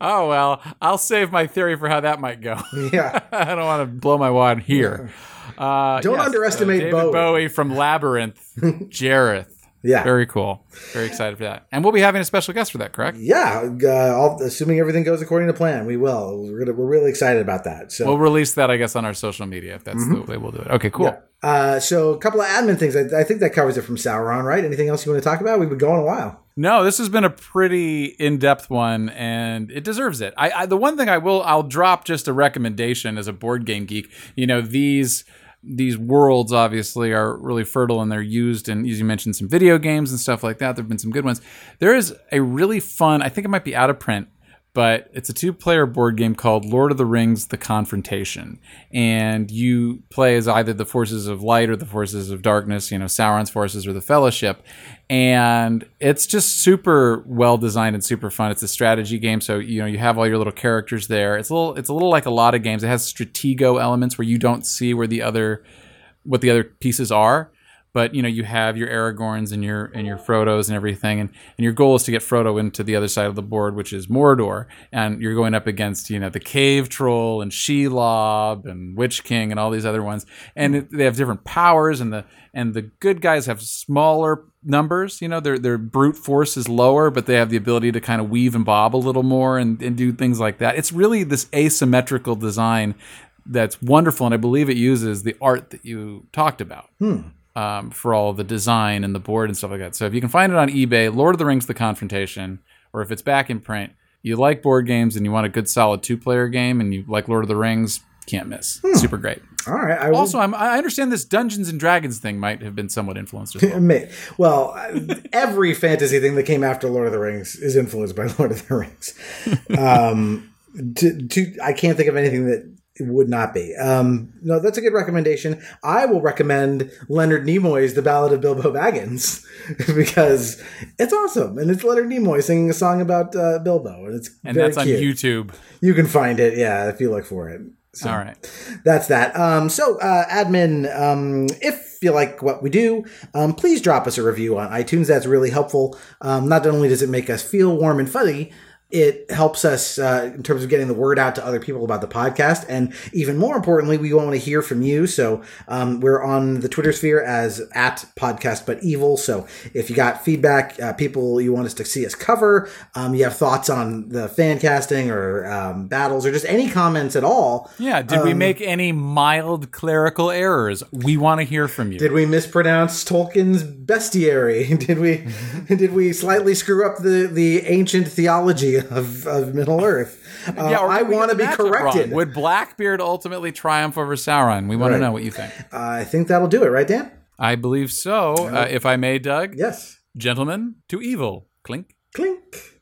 oh well, I'll save my theory for how that might go. Yeah. I don't want to blow my wad here. Uh, Don't yes, underestimate David Bowie. from Labyrinth, Jareth. Yeah. Very cool. Very excited for that. And we'll be having a special guest for that, correct? Yeah, uh, all, assuming everything goes according to plan, we will. We're gonna, we're really excited about that. So, We'll release that, I guess, on our social media if that's the way we'll do it. Okay, cool. uh, so a couple of admin things. I, I think that covers it from Sauron, right? Anything else you want to talk about? We've been going a while. No, this has been a pretty in-depth one, and it deserves it. I, I the one thing I will, I'll drop just a recommendation as a board game geek. You know, these these worlds obviously are really fertile and they're used and as you mentioned some video games and stuff like that. There've been some good ones. There is a really fun. I think it might be out of print. But it's a two-player board game called Lord of the Rings: The Confrontation, and you play as either the forces of light or the forces of darkness. You know, Sauron's forces or the Fellowship, and it's just super well designed and super fun. It's a strategy game, so you know you have all your little characters there. It's a little, it's a little like a lot of games. It has stratego elements where you don't see where the other, what the other pieces are, but you know you have your Aragorns and your and your Frodos and everything, and and your goal is to get Frodo into the other side of the board, which is Mordor, and you're going up against you know the Cave Troll and Shelob and Witch King and all these other ones, and it, they have different powers, and the and the good guys have smaller numbers. You know, their their brute force is lower, but they have the ability to kind of weave and bob a little more and, and do things like that. It's really this asymmetrical design that's wonderful, and I believe it uses the art that you talked about hmm. Um, for all the design and the board and stuff like that. So if you can find it on eBay, Lord of the Rings: The Confrontation, or if it's back in print, you like board games and you want a good solid two player game, and you like Lord of the Rings, can't miss. Super great. All right. I Also, I'm, I understand this Dungeons and Dragons thing might have been somewhat influenced as well. well, every fantasy thing that came after Lord of the Rings is influenced by Lord of the Rings. Um, to, to, I can't think of anything that it would not be. Um, no, that's a good recommendation. I will recommend Leonard Nimoy's "The Ballad of Bilbo Baggins" because it's awesome, and it's Leonard Nimoy singing a song about uh, Bilbo, and it's and very that's on cute. YouTube. You can find it, yeah, if you look for it. So All right. that's that. Um, so, uh, admin, um, if you like what we do, um, please drop us a review on iTunes. That's really helpful. Um, not only does it make us feel warm and fuzzy, it helps us uh, in terms of getting the word out to other people about the podcast. And even more importantly, we want to hear from you. So um, we're on the Twitter sphere as at podcast but evil. So if you got feedback, uh, people you want us to see us cover, um, you have thoughts on the fan casting or um, battles or just any comments at all, Yeah. Did Um, we make any mild clerical errors? We want to hear from you. Did we mispronounce Tolkien's bestiary? Did we did we slightly screw up the, the ancient theology of, of Middle Earth. Uh, or I want to be corrected. wrong. Would Blackbeard ultimately triumph over Sauron? We want Right. to know what you think. I think that'll do it, right, Dan? I believe so. Uh, if I may, Doug. Yes. Gentlemen, to evil. Clink. Clink.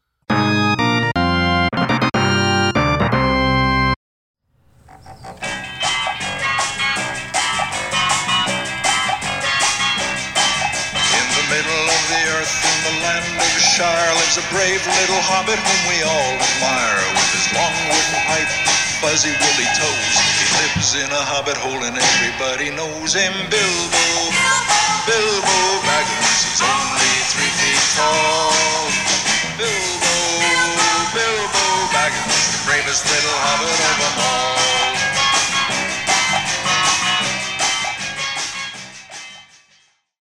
In the middle of the earth, in the land of Shire lives a brave little hobbit whom we all admire. With his long wooden pipe, fuzzy woolly toes, he lives in a hobbit hole and everybody knows him. Bilbo, Bilbo Baggins, he's only three feet tall. Bilbo, Bilbo Baggins, the bravest little hobbit of them all.